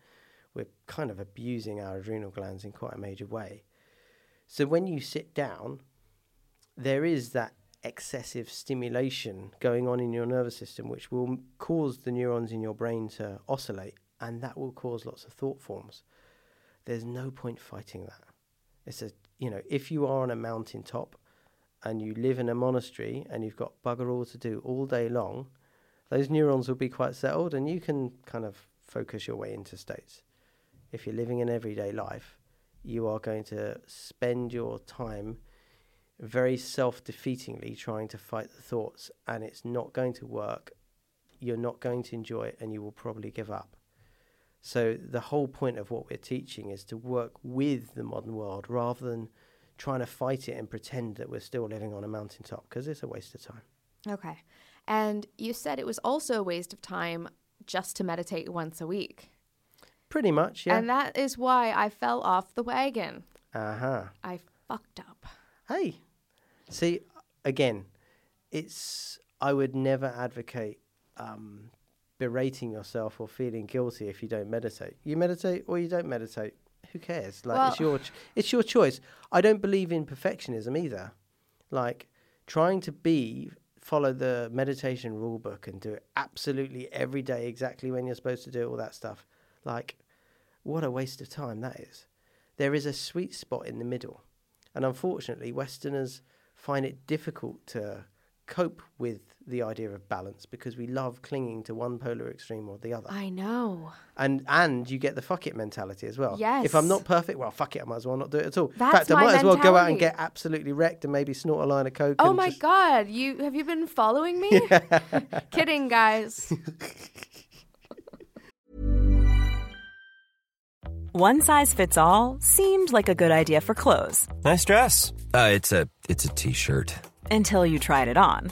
We're kind of abusing our adrenal glands in quite a major way. So when you sit down, there is that excessive stimulation going on in your nervous system, which will cause the neurons in your brain to oscillate, and that will cause lots of thought forms. There's no point fighting that. It's a you know, if you are on a mountain top and you live in a monastery and you've got bugger all to do all day long, those neurons will be quite settled, and you can kind of focus your way into states. If you're living an everyday life, you are going to spend your time very self defeatingly trying to fight the thoughts, and it's not going to work. You're not going to enjoy it, and you will probably give up. So, the whole point of what we're teaching is to work with the modern world rather than trying to fight it and pretend that we're still living on a mountaintop because it's a waste of time. Okay. And you said it was also a waste of time just to meditate once a week. Pretty much, yeah. And that is why I fell off the wagon. Uh huh. I fucked up. Hey, see, again, it's I would never advocate um, berating yourself or feeling guilty if you don't meditate. You meditate or you don't meditate. Who cares? Like it's your it's your choice. I don't believe in perfectionism either. Like trying to be follow the meditation rule book and do it absolutely every day exactly when you're supposed to do it, all that stuff. Like what a waste of time that is. There is a sweet spot in the middle. And unfortunately, Westerners find it difficult to cope with the idea of balance because we love clinging to one polar extreme or the other. I know. And and you get the fuck it mentality as well. Yes. If I'm not perfect, well, fuck it, I might as well not do it at all. in That's fact, I my might as well go out and get absolutely wrecked and maybe snort a line of coke. Oh and my just- god, you have you been following me? Kidding, guys. One size fits all seemed like a good idea for clothes Nice dress. Uh, it's a it's a t-shirt. until you tried it on.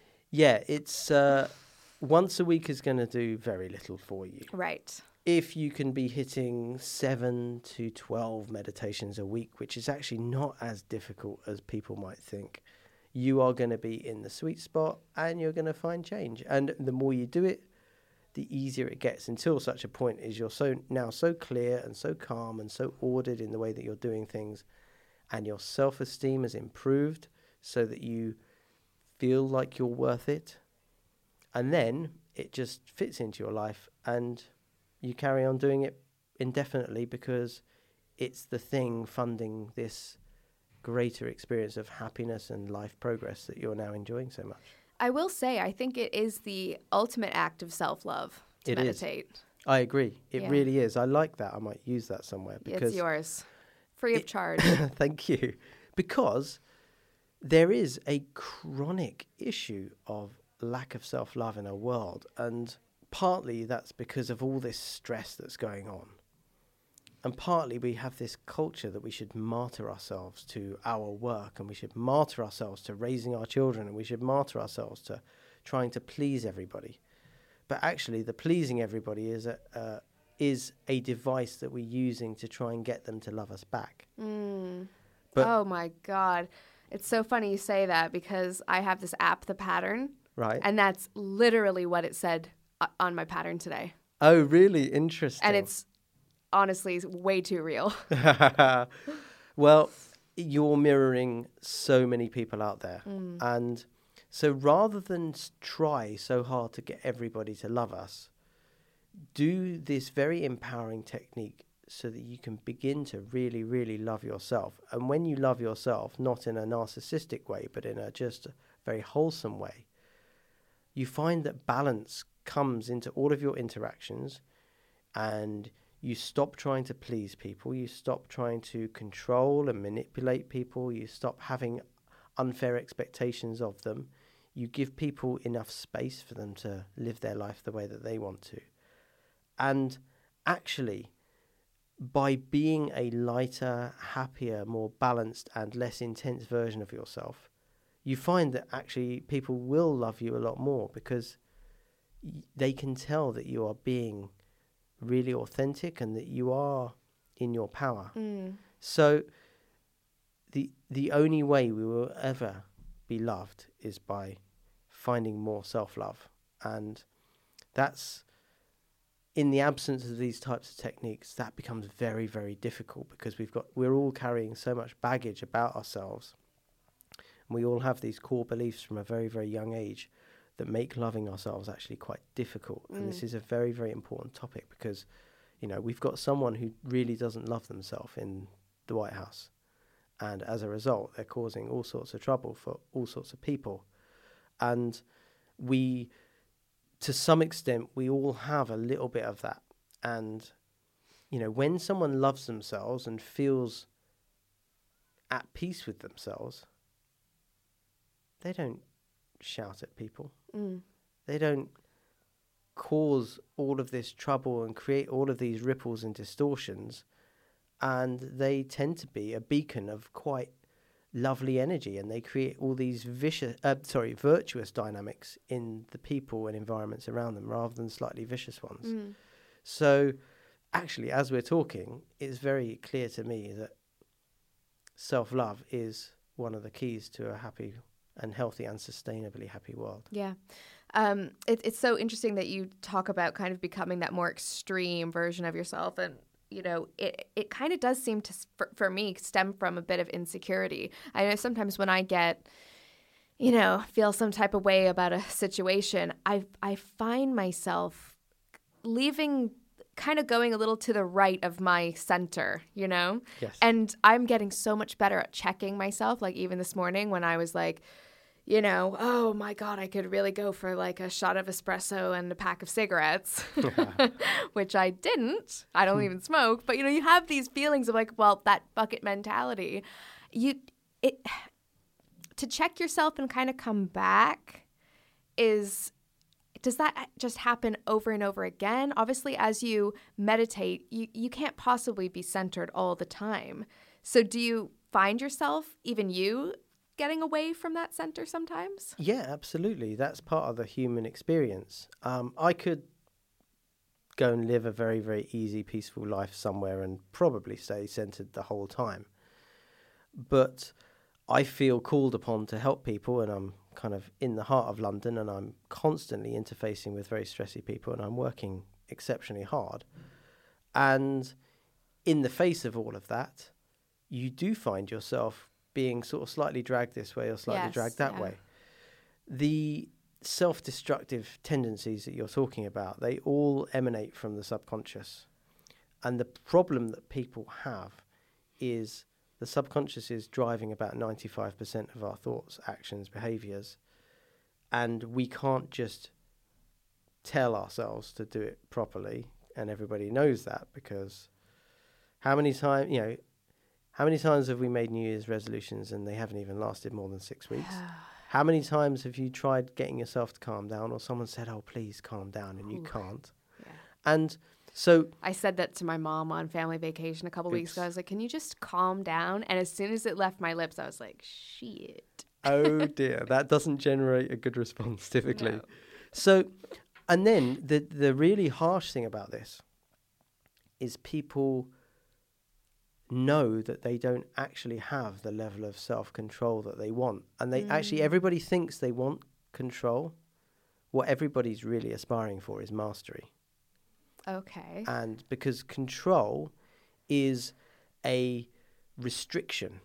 yeah, it's uh, once a week is going to do very little for you. Right. If you can be hitting seven to 12 meditations a week, which is actually not as difficult as people might think, you are going to be in the sweet spot and you're going to find change. And the more you do it, the easier it gets until such a point is you're so now so clear and so calm and so ordered in the way that you're doing things and your self-esteem has improved so that you feel like you're worth it and then it just fits into your life and you carry on doing it indefinitely because it's the thing funding this greater experience of happiness and life progress that you're now enjoying so much I will say, I think it is the ultimate act of self love to It is. meditate. I agree. It Yeah. really is. I like that. I might use that somewhere because It's yours, free of it- charge. Thank you. Because there is a chronic issue of lack of self love in our world. And partly that's because of all this stress that's going on. And partly we have this culture that we should martyr ourselves to our work and we should martyr ourselves to raising our children and we should martyr ourselves to trying to please everybody. But actually, the pleasing everybody is a, uh, is a device that we're using to try and get them to love us back. But- oh my God. It's so funny you say that because I have this app, The Pattern, Right. and that's literally what it said uh, on my pattern today. oh, really? Interesting. And it's honestly way too real. well, you're mirroring so many people out there. And so rather than try so hard to get everybody to love us, do this very empowering technique so that you can begin to really, really love yourself. And when you love yourself, not in a narcissistic way, but in a just very wholesome way, you find that balance comes into all of your interactions and you stop trying to please people, you stop trying to control and manipulate people, you stop having unfair expectations of them, you give people enough space for them to live their life the way that they want to. And actually, by being a lighter, happier, more balanced, and less intense version of yourself, you find that actually people will love you a lot more because y- they can tell that you are being really authentic and that you are in your power. Mm. So the the only way we will ever be loved is by finding more self-love and that's in the absence of these types of techniques that becomes very very difficult because we've got we're all carrying so much baggage about ourselves. And we all have these core beliefs from a very very young age that make loving ourselves actually quite difficult. And this mm. is a very very important topic because you know we've got someone who really doesn't love themselves in the white house. And as a result they're causing all sorts of trouble for all sorts of people. And we to some extent we all have a little bit of that. And you know when someone loves themselves and feels at peace with themselves they don't shout at people. Mm. They don't cause all of this trouble and create all of these ripples and distortions. And they tend to be a beacon of quite lovely energy and they create all these vicious uh, sorry virtuous dynamics in the people and environments around them rather than slightly vicious ones so actually as we're talking it's very clear to me that self-love is one of the keys to a happy and healthy and sustainably happy world Yeah. Um, it, it's so interesting that you talk about kind of becoming that more extreme version of yourself. And you know, it, it kind of does seem to, for, for me, stem from a bit of insecurity. I know sometimes when I get, you know, feel some type of way about a situation, I, I find myself leaving kind of going a little to the right of my center, you know? Yes. And I'm getting so much better at checking myself. Like even this morning when I was like, you know, oh my God, I could really go for like a shot of espresso and a pack of cigarettes, which I didn't. I don't hmm. even smoke. But, you know, you have these feelings of like, well, that bucket mentality. You, it, to check yourself and kind of come back is does that just happen over and over again? Obviously, as you meditate, you, you can't possibly be centered all the time. So, do you find yourself, even you, getting away from that center sometimes? Yeah, absolutely. That's part of the human experience. Um, I could go and live a very, very easy, peaceful life somewhere and probably stay centered the whole time. But I feel called upon to help people, and I'm kind of in the heart of London, and I'm constantly interfacing with very stressy people, and I'm working exceptionally hard. And in the face of all of that, you do find yourself being sort of slightly dragged this way or slightly Yes, dragged that yeah. way. The self destructive tendencies that you're talking about, they all emanate from the subconscious. And the problem that people have is the subconscious is driving about 95% of our thoughts, actions, behaviors. And we can't just tell ourselves to do it properly. And everybody knows that because how many times, you know, how many times have we made New Year's resolutions and they haven't even lasted more than six weeks? How many times have you tried getting yourself to calm down or someone said, oh, please calm down and you can't? Yeah. And so I said that to my mom on family vacation a couple weeks ago. I was like, "Can you just calm down?" And as soon as it left my lips, I was like, "Shit." oh dear, that doesn't generate a good response typically. No. So, and then the the really harsh thing about this is people know that they don't actually have the level of self control that they want, and they actually mm. everybody thinks they want control. What everybody's really aspiring for is mastery. Okay. and because control is a restriction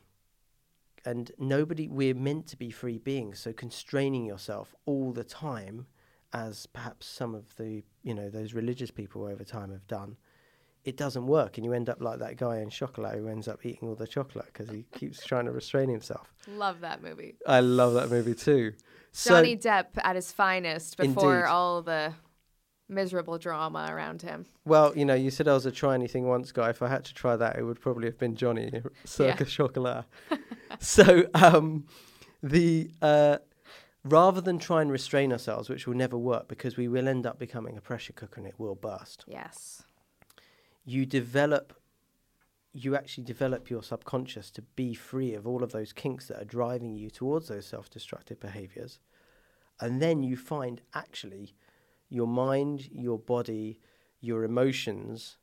and nobody we're meant to be free beings so constraining yourself all the time as perhaps some of the you know those religious people over time have done it doesn't work and you end up like that guy in chocolat who ends up eating all the chocolate because he keeps trying to restrain himself Love that movie. i love that movie too Johnny Depp at his finest before Indeed. all the miserable drama around him. Well, you know, you said I was a try anything once guy. If I had to try that, it would probably have been Johnny, circa chocolat. so, um, the uh, rather than try and restrain ourselves, which will never work because we will end up becoming a pressure cooker and it will burst. Yes. You develop, you actually develop your subconscious to be free of all of those kinks that are driving you towards those self-destructive behaviors, and then you find actually your mind, your body, your emotions,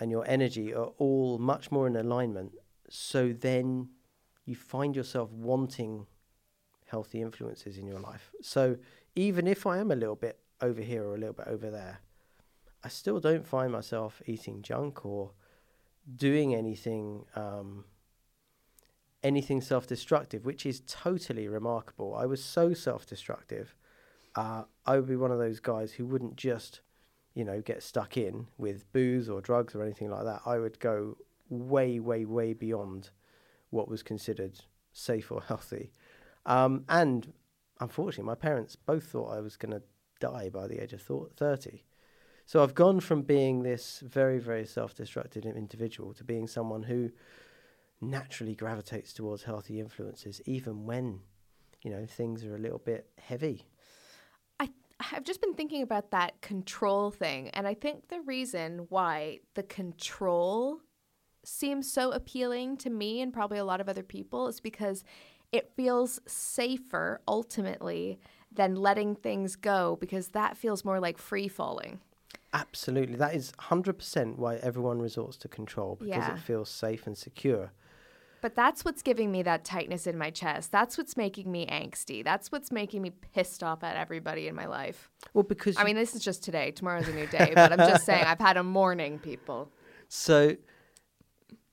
and your energy are all much more in alignment. So then you find yourself wanting healthy influences in your life. So even if I am a little bit over here or a little bit over there, I still don't find myself eating junk or doing anything um, anything self-destructive, which is totally remarkable. I was so self-destructive. Uh, I would be one of those guys who wouldn't just, you know, get stuck in with booze or drugs or anything like that. I would go way, way, way beyond what was considered safe or healthy. Um, and unfortunately, my parents both thought I was going to die by the age of thou- 30. So I've gone from being this very, very self destructive individual to being someone who naturally gravitates towards healthy influences, even when, you know, things are a little bit heavy. I I've just been thinking about that control thing, and I think the reason why the control seems so appealing to me and probably a lot of other people is because it feels safer ultimately than letting things go because that feels more like free falling. Absolutely. That is 100% why everyone resorts to control because Yeah. it feels safe and secure. But that's what's giving me that tightness in my chest. That's what's making me angsty. That's what's making me pissed off at everybody in my life. Well, because I mean, this is just today. Tomorrow's a new day, but I'm just saying I've had a morning, people. So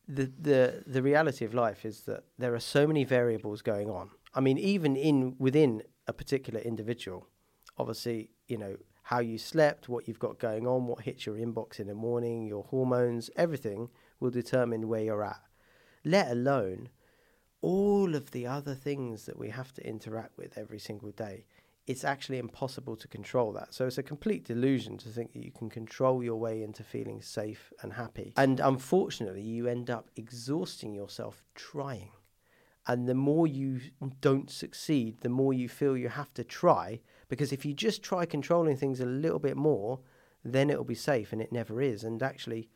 the the the reality of life is that there are so many variables going on. I mean, even in within a particular individual, obviously, you know how you slept, what you've got going on, what hits your inbox in the morning, your hormones, everything will determine where you're at. Let alone all of the other things that we have to interact with every single day. It's actually impossible to control that. So it's a complete delusion to think that you can control your way into feeling safe and happy. And unfortunately, you end up exhausting yourself trying. And the more you don't succeed, the more you feel you have to try. Because if you just try controlling things a little bit more, then it'll be safe, and it never is. And actually,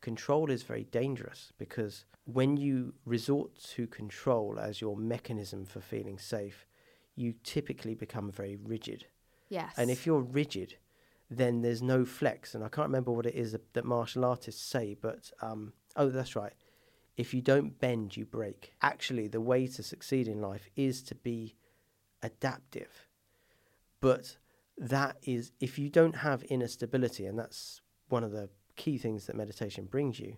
control is very dangerous because when you resort to control as your mechanism for feeling safe, you typically become very rigid. Yes. And if you're rigid, then there's no flex. And I can't remember what it is that, that martial artists say, but um, oh, that's right. If you don't bend, you break. Actually, the way to succeed in life is to be adaptive. But that is, if you don't have inner stability, and that's one of the key things that meditation brings you,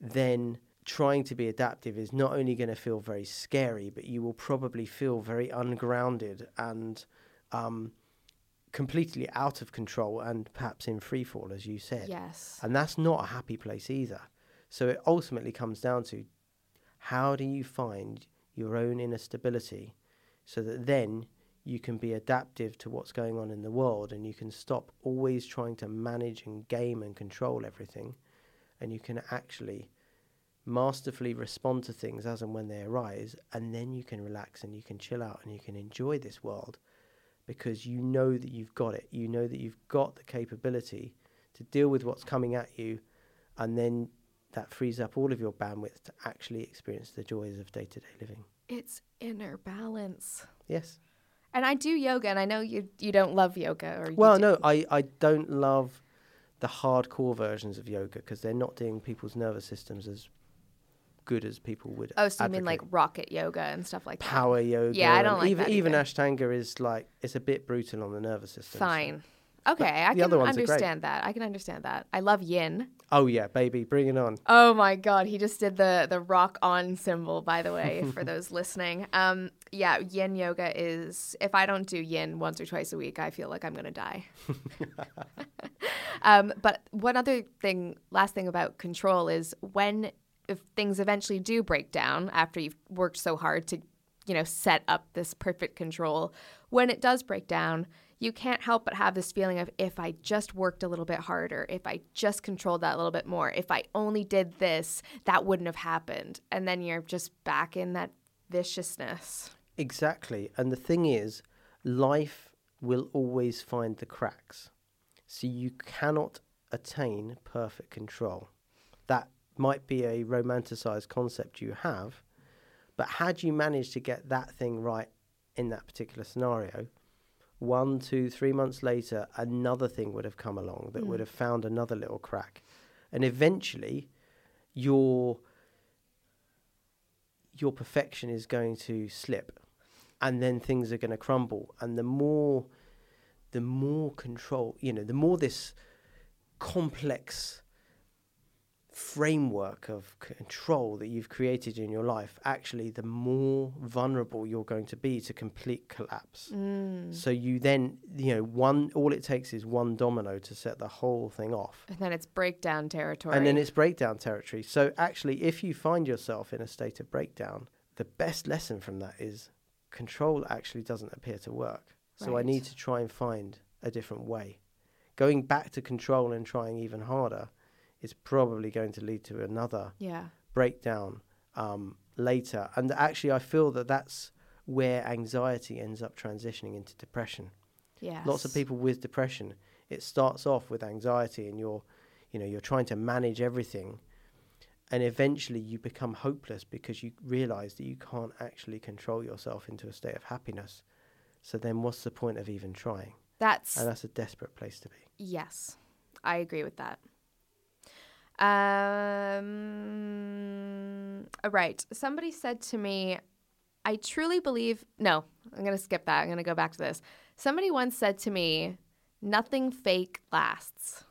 then trying to be adaptive is not only going to feel very scary, but you will probably feel very ungrounded and um, completely out of control and perhaps in free fall, as you said. Yes. And that's not a happy place either. So it ultimately comes down to how do you find your own inner stability so that then you can be adaptive to what's going on in the world and you can stop always trying to manage and game and control everything and you can actually masterfully respond to things as and when they arise and then you can relax and you can chill out and you can enjoy this world because you know that you've got it. You know that you've got the capability to deal with what's coming at you and then that frees up all of your bandwidth to actually experience the joys of day-to-day living. It's inner balance. yes And I do yoga, and I know you you don't love yoga, or you Well, do- no, I, I don't love the hardcore versions of yoga because they're not doing people's nervous systems as good as people would. Oh, so you mean like rocket yoga and stuff like that? power yoga? Yeah, I don't like even that even. Ashtanga is like it's a bit brutal on the nervous system. so- Okay, I the can other ones are great. understand that. I can understand that. I love yin. Oh yeah, baby, bring it on. Oh my god, he just did the the rock on symbol by the way for those listening. Um yeah, yin yoga is if I don't do yin once or twice a week, I feel like I'm going to die. um but one other thing, last thing about control is when if things eventually do break down after you've worked so hard to you know set up this perfect control, when it does break down, you can't help but have this feeling of if I just worked a little bit harder, if I just controlled that a little bit more, if I only did this, that wouldn't have happened. And then you're just back in that viciousness. Exactly. And the thing is, life will always find the cracks. So you cannot attain perfect control. That might be a romanticized concept you have, but had you managed to get that thing right in that particular scenario, one, two, three months later, another thing would have come along that would hmm. have found another little crack. And eventually, your your perfection is going to slip and then things are going to crumble and the more the more control you know the more this complex framework of control that you've created in your life actually the more vulnerable you're going to be to complete collapse mm. so you then you know one all it takes is one domino to set the whole thing off And then it's breakdown territory. and then it's breakdown territory. So actually, if you find yourself in a state of breakdown, the best lesson from that is control actually doesn't appear to work. So I need to try and find a different way. Going back to control and trying even harder is probably going to lead to another yeah. breakdown um, later. And actually, I feel that that's where anxiety ends up transitioning into depression Yes. lots of people with depression it starts off with anxiety and you're you know you're trying to manage everything and eventually you become hopeless because you realize that you can't actually control yourself into a state of happiness so then what's the point of even trying That's and that's a desperate place to be Yes, I agree with that. Um, right. Somebody said to me, I truly believe. No, I'm going to skip that. I'm going to go back to this. Somebody once said to me, nothing fake lasts.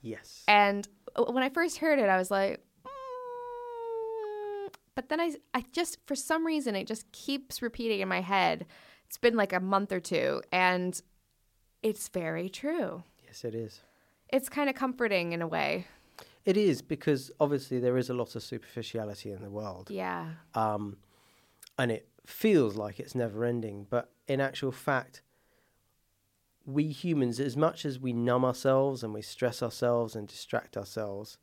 yes And when I first heard it, I was like, mm. but then I, I just, for some reason, it just keeps repeating in my head. It's been like a month or two, and it's very true. Yes, it is. It's kind of comforting in a way. It is because obviously there is a lot of superficiality in the world. Yeah. Um, and it feels like it's never ending. But in actual fact, we humans, as much as we numb ourselves and we stress ourselves and distract ourselves,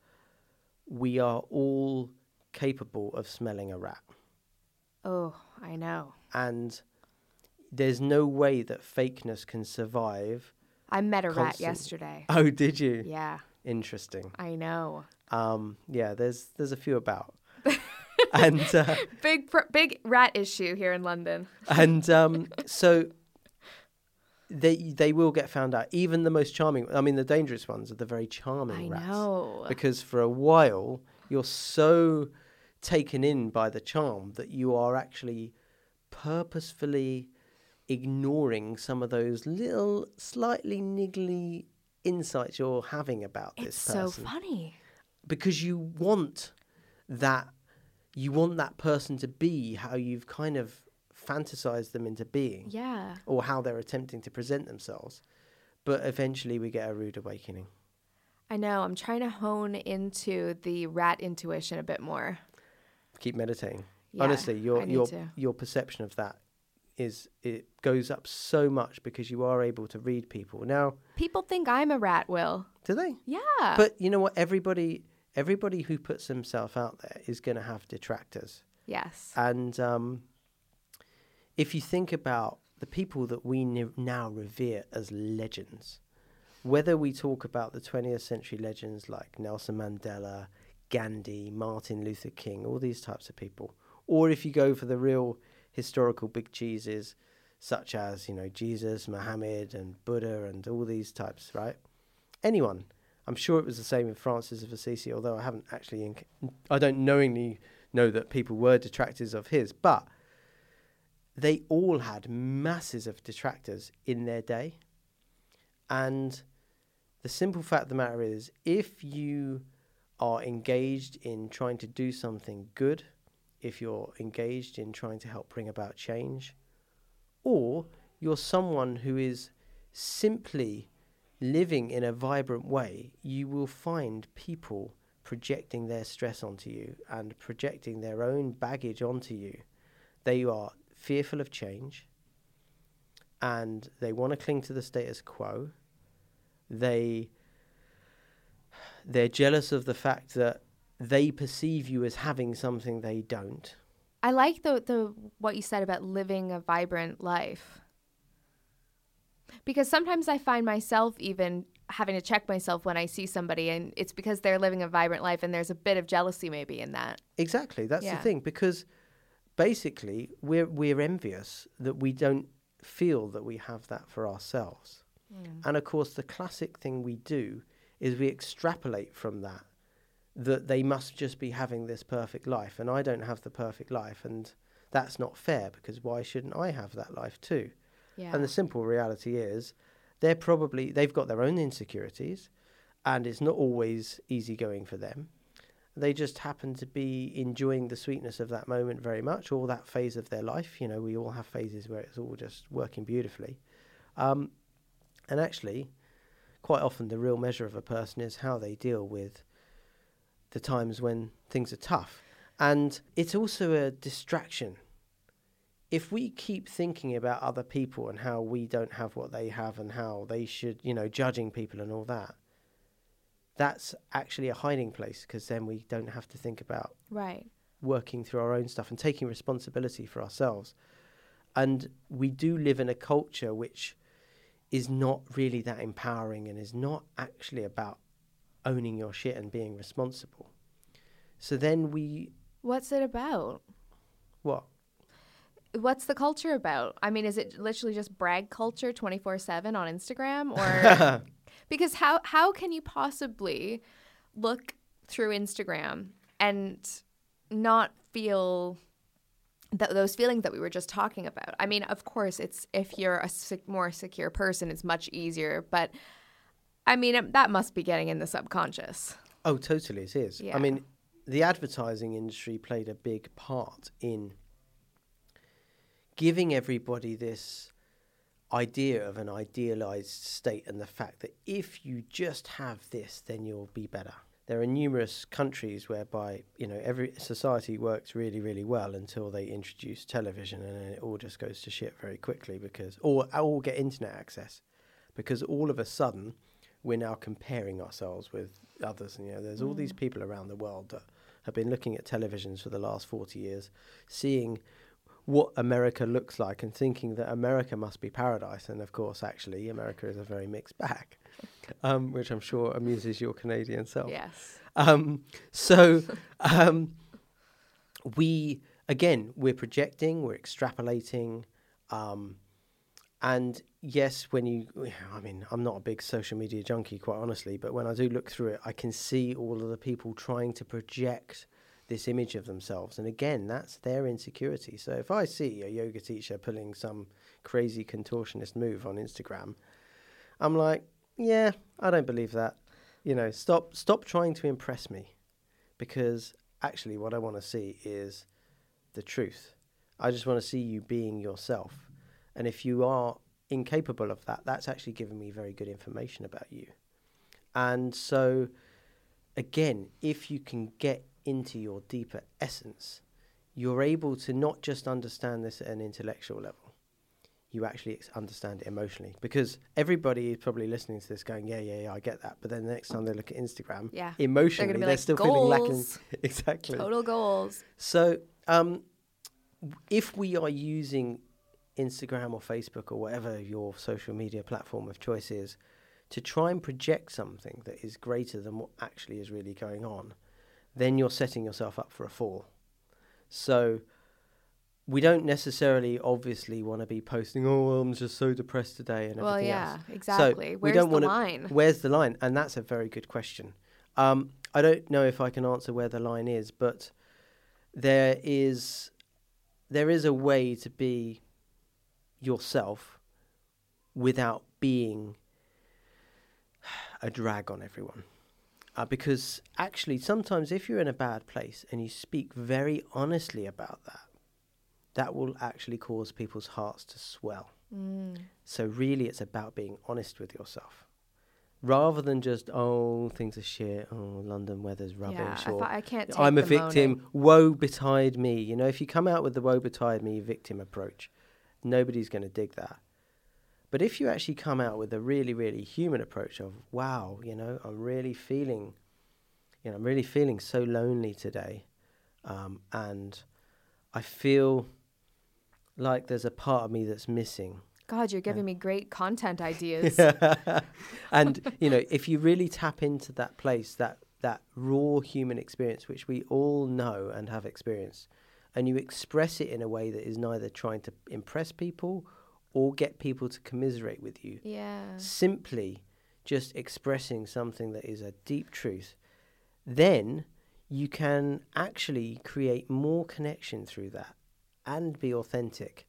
we are all capable of smelling a rat. Oh, I know. And there's no way that fakeness can survive. I met a rat yesterday. Oh, did you? Yeah, Interesting. I know. Um, yeah, there's there's a few about. and uh, Big, pr- big rat issue here in London. and um, so they they will get found out. Even the most charming. I mean, the dangerous ones are the very charming I rats. know. Because for a while you're so taken in by the charm that you are actually purposefully ignoring some of those little slightly niggly insights you're having about It's this person. It's so funny. because you want that you want that person to be how you've kind of fantasized them into being Yeah. or how they're attempting to present themselves but eventually we get a rude awakening I know. I'm trying to hone into the rat intuition a bit more. keep meditating Yeah, honestly your your to. your perception of that is it goes up so much because you are able to read people now People think I'm a rat, Will. do they Yeah. but you know what everybody everybody who puts themselves out there is going to have detractors yes. And um, if you think about the people that we ne- now revere as legends, whether we talk about the 20th century legends like Nelson Mandela, Gandhi, Martin Luther King, all these types of people, or if you go for the real historical big cheeses such as, you know, Jesus, Muhammad, and Buddha, and all these types, right? Anyone. I'm sure it was the same with Francis of Assisi, although I haven't actually, inc- I don't knowingly know that people were detractors of his, but they all had masses of detractors in their day. And the simple fact of the matter is, if you are engaged in trying to do something good, if you're engaged in trying to help bring about change, or you're someone who is simply living in a vibrant way, you will find people projecting their stress onto you and projecting their own baggage onto you. They are fearful of change and they want to cling to the status quo. They they're jealous of the fact that they perceive you as having something they don't. I like the the what you said about living a vibrant life. Because sometimes I find myself even having to check myself when I see somebody and it's because they're living a vibrant life and there's a bit of jealousy maybe in that. Exactly, that's Yeah. the thing because basically we're we're envious that we don't feel that we have that for ourselves. Hmm. And of course the classic thing we do is we extrapolate from that that they must just be having this perfect life and I don't have the perfect life and that's not fair because why shouldn't I have that life too? Yeah. And the simple reality is they're probably they've got their own insecurities and it's not always easy going for them. They just happen to be enjoying the sweetness of that moment very much or that phase of their life. You know, we all have phases where it's all just working beautifully. Um, and actually, quite often the real measure of a person is how they deal with the times when things are tough. And it's also a distraction. If we keep thinking about other people and how we don't have what they have and how they should, you know, judging people and all that, that's actually a hiding place because then we don't have to think about Right. working through our own stuff and taking responsibility for ourselves. And we do live in a culture which is not really that empowering and is not actually about owning your shit and being responsible. So then we, What's it about? what? What's the culture about? I mean, is it literally just brag culture 24/7 on Instagram or because how how can you possibly look through Instagram and not feel th- those feelings that we were just talking about? I mean, of course, it's if you're a sec- more secure person, it's much easier, but I mean, it- that must be getting in the subconscious. Oh, totally, it is. Yeah. I mean, the advertising industry played a big part in giving everybody this idea of an idealized state and the fact that if you just have this, then you'll be better. There are numerous countries whereby you know every society works really, really well until they introduce television, and then it all just goes to shit very quickly because, or or get internet access, because all of a sudden we're now comparing ourselves with others. And, you know, there's all these people around the world that have been looking at televisions for the last 40 years, seeing what America looks like and thinking that America must be paradise. And of course, actually, America is a very mixed bag, um, which I'm sure amuses your Canadian self. Yes. Um, so um, we again we're projecting, we're extrapolating, um, and yes, when you, I mean, I'm not a big social media junkie, quite honestly, but when I do look through it, I can see all of the people trying to project this image of themselves, and again, that's their insecurity. So if I see a yoga teacher pulling some crazy contortionist move on Instagram, I'm like, yeah, I don't believe that. You know, stop stop trying to impress me because actually what I want to see is the truth. I just want to see you being yourself. And if you are incapable of that, that's actually giving me very good information about you. And so again, if you can get into your deeper essence, you're able to not just understand this at an intellectual level, you actually understand it emotionally. Because everybody is probably listening to this going, yeah, yeah, yeah, I get that. But then the next time they look at Instagram, Yeah. emotionally, be they're like, still feeling lacking. Exactly. Total goals. So, um, if we are using Instagram or Facebook or whatever your social media platform of choice is to try and project something that is greater than what actually is really going on, then you're setting yourself up for a fall. So, we don't necessarily obviously want to be posting, oh, well, I'm just so depressed today and Well, everything yeah, else. exactly. So we Where's don't the wanna- line? Where's the line? And that's a very good question. Um, I don't know if I can answer where the line is, but there is there is a way to be yourself without being a drag on everyone. Uh, because actually, sometimes if you're in a bad place and you speak very honestly about that, that will actually cause people's hearts to swell. So, really, it's about being honest with yourself. Rather than just, oh, things are shit, oh, London weather's rubbish, Yeah, I or thought I can't I'm a victim, moaning. woe betide me. You know, if you come out with the woe betide me victim approach, nobody's going to dig that. But if you actually come out with a really, really human approach of, wow, you know, I'm really feeling, you know, I'm really feeling so lonely today, um, and I feel like there's a part of me that's missing. God, you're giving me great content ideas. and you know, if you really tap into that place, that that raw human experience, which we all know and have experienced, and you express it in a way that is neither trying to impress people or get people to commiserate with you, Yeah. simply just expressing something that is a deep truth, then you can actually create more connection through that and be authentic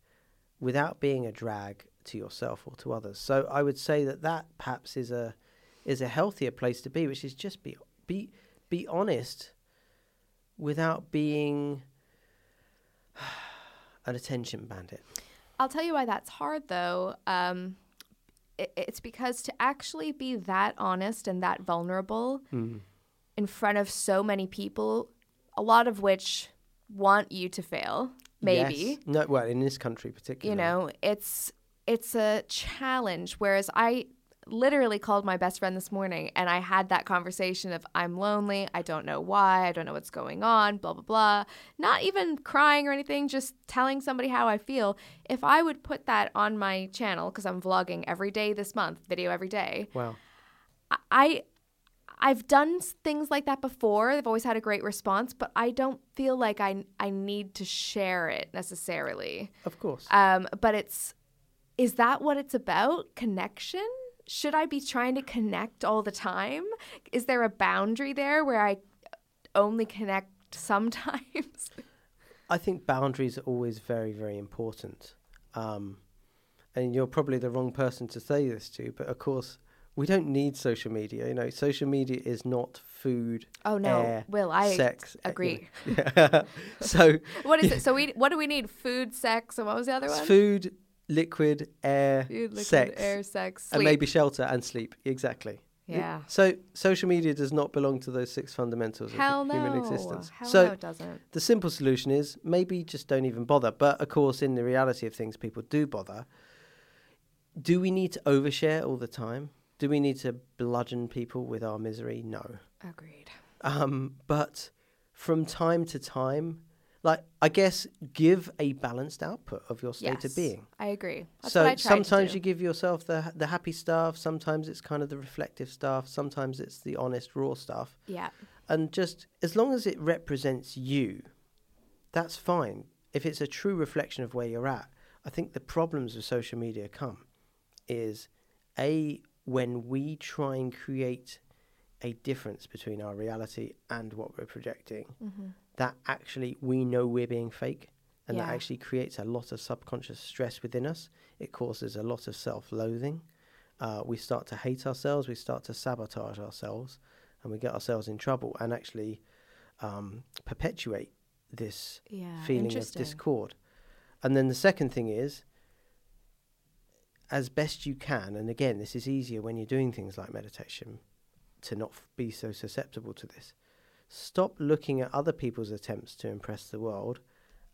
without being a drag to yourself or to others. So I would say that that perhaps is a is a healthier place to be, which is just be be be honest without being an attention bandit. I'll tell you why that's hard though. Um, it, it's because to actually be that honest and that vulnerable in front of so many people, a lot of which want you to fail, maybe. Yes. No, well, in this country particularly. you know it's it's a challenge whereas i literally called my best friend this morning and i had that conversation of i'm lonely i don't know why i don't know what's going on blah blah blah not even crying or anything just telling somebody how i feel if i would put that on my channel because i'm vlogging every day this month video every day Wow. I I've done things like that before. I've always had a great response, but I don't feel like I I need to share it necessarily. Of course. Um, but it's is that what it's about? Connection? Should I be trying to connect all the time? Is there a boundary there where I only connect sometimes? I think boundaries are always very, very important. Um, and you're probably the wrong person to say this to, but of course, we don't need social media. You know, social media is not food. Oh, no. air, Will, I sex. uh, you agree. know. Yeah. so What is it? So we what do we need? Food, sex, and what was the other one? food, liquid, air, Food, liquid, sex, air, sex, and maybe shelter and sleep. Exactly. Yeah. So social media does not belong to those six fundamentals Hell of no. human existence. Hell so no, it doesn't. the simple solution is maybe just don't even bother. But of course, in the reality of things, people do bother. Do we need to overshare all the time? Do we need to bludgeon people with our misery? No. Agreed. Um, but from time to time, like I guess, give a balanced output of your state yes, of being. I agree. That's so I sometimes you give yourself the the happy stuff. Sometimes it's kind of the reflective stuff. Sometimes it's the honest, raw stuff. Yeah. And just as long as it represents you, that's fine. If it's a true reflection of where you're at, I think the problems with social media come is a when we try and create a difference between our reality and what we're projecting, that actually we know we're being fake. And that actually creates a lot of subconscious stress within us. It causes a lot of self loathing. Uh, we start to hate ourselves, we start to sabotage ourselves, and we get ourselves in trouble and actually um, perpetuate this Yeah, feeling of discord. And then the second thing is, as best you can, and again, this is easier when you're doing things like meditation, to not f- be so susceptible to this. Stop looking at other people's attempts to impress the world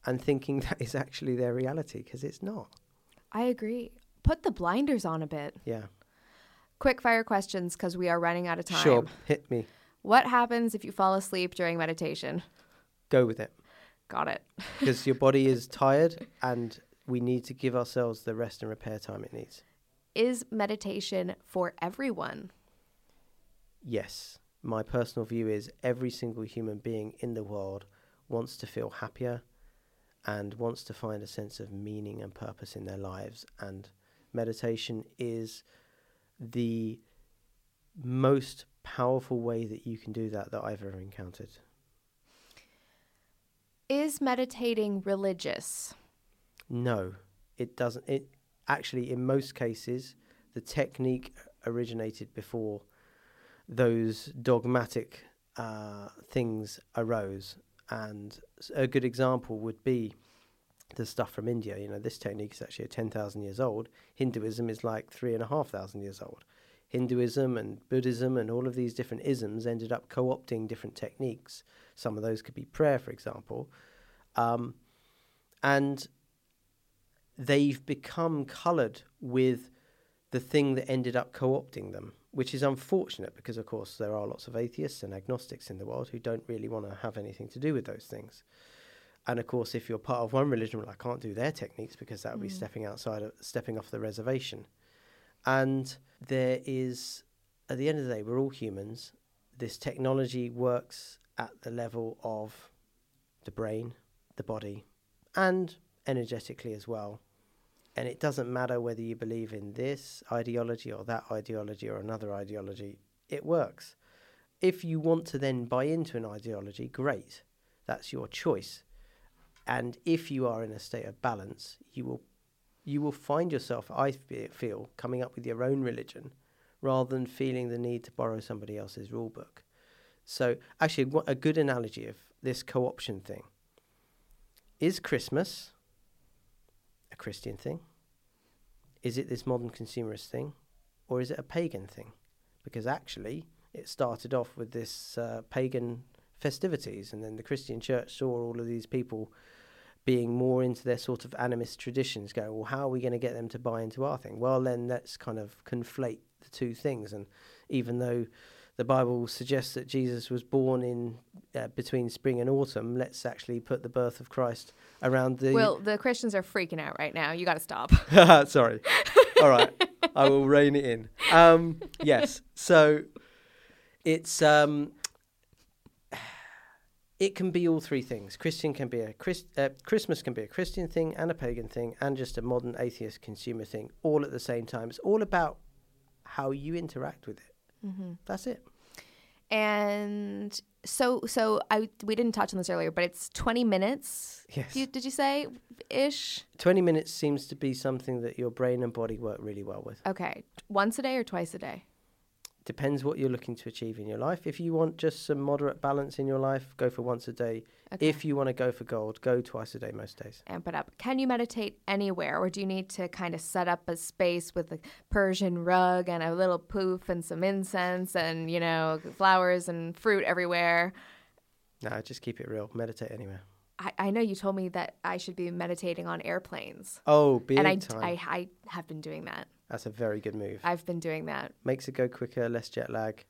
and thinking that is actually their reality, because it's not. I agree. Put the blinders on a bit. Yeah. Quick fire questions because we are running out of time. Sure, hit me. What happens if you fall asleep during meditation? Go with it. Got it. Because your body is tired and we need to give ourselves the rest and repair time it needs. Is meditation for everyone? Yes. My personal view is every single human being in the world wants to feel happier and wants to find a sense of meaning and purpose in their lives. And meditation is the most powerful way that you can do that that I've ever encountered. Is meditating religious? No, it doesn't. It actually, in most cases, the technique originated before those dogmatic uh, things arose. And a good example would be the stuff from India. You know, this technique is actually 10,000 years old. Hinduism is like three and a half thousand years old. Hinduism and Buddhism and all of these different isms ended up co opting different techniques. Some of those could be prayer, for example. Um, and they've become coloured with the thing that ended up co opting them, which is unfortunate because, of course, there are lots of atheists and agnostics in the world who don't really want to have anything to do with those things. And of course, if you're part of one religion, well, I can't do their techniques because that would be hmm. stepping outside, of, stepping off the reservation. And there is, at the end of the day, we're all humans. This technology works at the level of the brain, the body, and energetically as well. And it doesn't matter whether you believe in this ideology or that ideology or another ideology, it works. If you want to then buy into an ideology, great. That's your choice. And if you are in a state of balance, you will you will find yourself, I feel, coming up with your own religion rather than feeling the need to borrow somebody else's rule book. So, actually, a good analogy of this co option thing is Christmas a Christian thing? Is it this modern consumerist thing? Or is it a pagan thing? Because actually, it started off with this uh, pagan festivities, and then the Christian church saw all of these people being more into their sort of animist traditions, going, well, how are we going to get them to buy into our thing? Well, then let's kind of conflate the two things. And even though the Bible suggests that Jesus was born in uh, between spring and autumn, let's actually put the birth of Christ around the. Well, the Christians are freaking out right now. You got to stop. Sorry. All right. I will rein it in. Um, yes. So it's um, it can be all three things. Christian can be a Christ, uh, Christmas can be a Christian thing and a pagan thing and just a modern atheist consumer thing, all at the same time. It's all about how you interact with it. Mm-hmm. That's it. And so, so I we didn't touch on this earlier, but it's twenty minutes. Yes. You, did you say ish? Twenty minutes seems to be something that your brain and body work really well with. Okay, once a day or twice a day? Depends what you're looking to achieve in your life. If you want just some moderate balance in your life, go for once a day. Okay. If you want to go for gold, go twice a day most days. amp it up. Can you meditate anywhere, or do you need to kind of set up a space with a Persian rug and a little poof and some incense and you know flowers and fruit everywhere? No, just keep it real. Meditate anywhere. I, I know you told me that I should be meditating on airplanes, Oh, big and I, time. I I have been doing that. That's a very good move. I've been doing that. Makes it go quicker, less jet lag.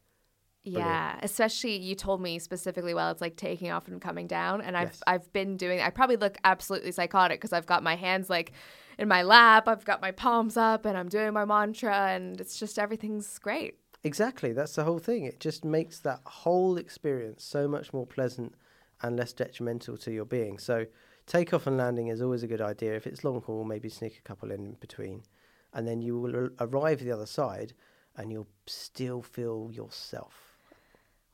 Yeah, especially you told me specifically while it's like taking off and coming down, and I've Yes. I've been doing. I probably look absolutely psychotic because I've got my hands like in my lap, I've got my palms up, and I'm doing my mantra, and it's just everything's great. Exactly. That's the whole thing. It just makes that whole experience so much more pleasant and less detrimental to your being. So, takeoff and landing is always a good idea. If it's long haul, maybe sneak a couple in between. And then you will arrive the other side and you'll still feel yourself.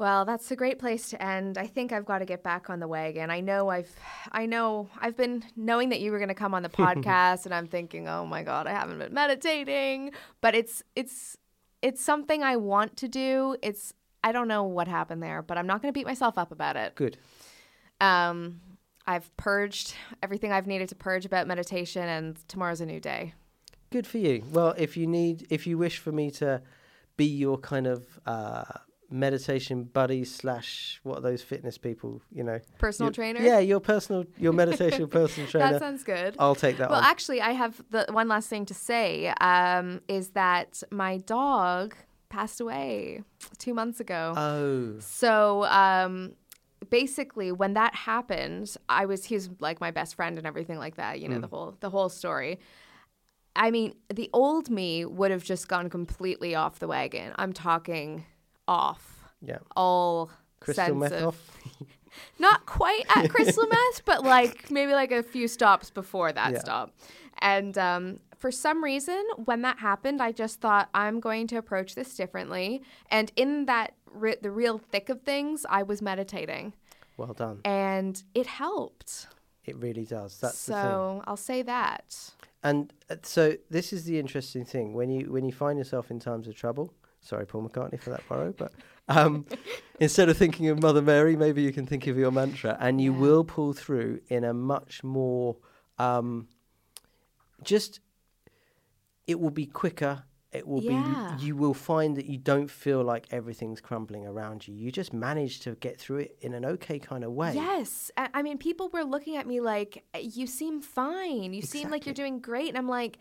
Well, that's a great place to end. I think I've got to get back on the wagon. I know I've I know I've been knowing that you were going to come on the podcast and I'm thinking, "Oh my god, I haven't been meditating." But it's it's it's something I want to do. It's I don't know what happened there, but I'm not going to beat myself up about it. Good. Um I've purged everything I've needed to purge about meditation and tomorrow's a new day. Good for you. Well, if you need, if you wish for me to be your kind of uh, meditation buddy slash what are those fitness people, you know, Personal your- trainer? Yeah, your personal, your meditation personal trainer. That sounds good. I'll take that Well, on. actually, I have the one last thing to say um, is that my dog passed away two months ago. oh, so um, basically, when that happened, I was he was like my best friend and everything like that. You know Mm. the whole the whole story. I mean, the old me would have just gone completely off the wagon. I'm talking off yeah. all Crystal sense meth of off. not quite at crystal meth, but like maybe like a few stops before that Yeah. stop. And um, for some reason, when that happened, I just thought I'm going to approach this differently. And in that, re- the real thick of things, I was meditating, Well done. and it helped. It really does. That's the thing. so I'll say that. And uh, so this is the interesting thing when you when you find yourself in times of trouble. Sorry, Paul McCartney for that borrow, but um, instead of thinking of Mother Mary, maybe you can think of your mantra, and you will pull through in a much more um, just. It will be quicker. It will Yeah. be. You will find that you don't feel like everything's crumbling around you. You just manage to get through it in an okay kind of way. Yes. I I mean, people were looking at me like, you seem fine. You seem like you're doing great. And I'm like,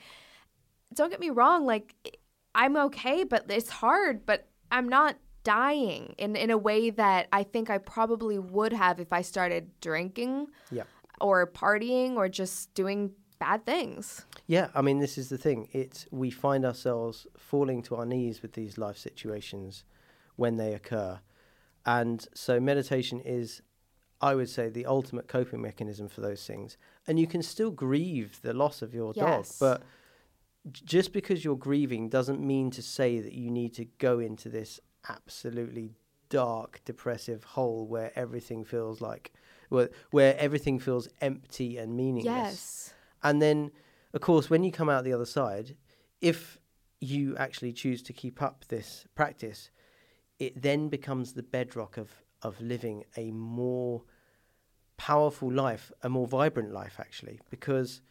don't get me wrong. Like, I'm okay, but it's hard, but I'm not dying in, in a way that I think I probably would have if I started drinking Yeah. or partying or just doing bad things. Yeah, I mean, this is the thing. It's we find ourselves falling to our knees with these life situations when they occur, and so meditation is, I would say, the ultimate coping mechanism for those things. And you can still grieve the loss of your dog, but just because you're grieving doesn't mean to say that you need to go into this absolutely dark, depressive hole where everything feels like, where, where everything feels empty and meaningless. Yes. And then, of course, when you come out the other side, if you actually choose to keep up this practice, it then becomes the bedrock of, of living a more powerful life, a more vibrant life, actually. Because,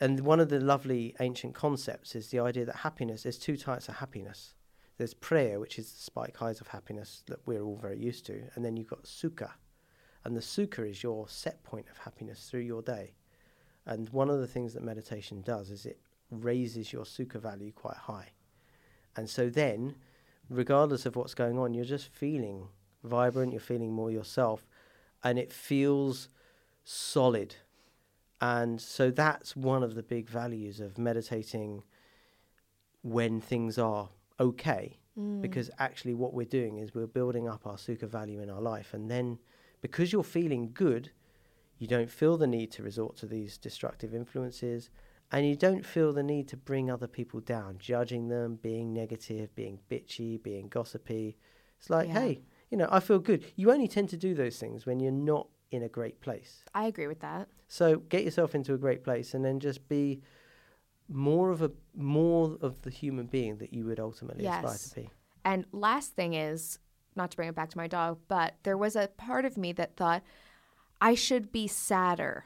and one of the lovely ancient concepts is the idea that happiness, there's two types of happiness. There's prayer, which is the spike highs of happiness that we're all very used to. And then you've got sukha. And the sukha is your set point of happiness through your day. And one of the things that meditation does is it raises your sukha value quite high. And so then, regardless of what's going on, you're just feeling vibrant, you're feeling more yourself, and it feels solid. And so that's one of the big values of meditating when things are okay. Mm. Because actually, what we're doing is we're building up our sukha value in our life. And then, because you're feeling good, you don't feel the need to resort to these destructive influences, and you don't feel the need to bring other people down, judging them, being negative, being bitchy, being gossipy. It's like, Yeah. hey, you know, I feel good. You only tend to do those things when you're not in a great place. I agree with that. So get yourself into a great place, and then just be more of a more of the human being that you would ultimately aspire to be. And last thing is, not to bring it back to my dog, but there was a part of me that thought I should be sadder.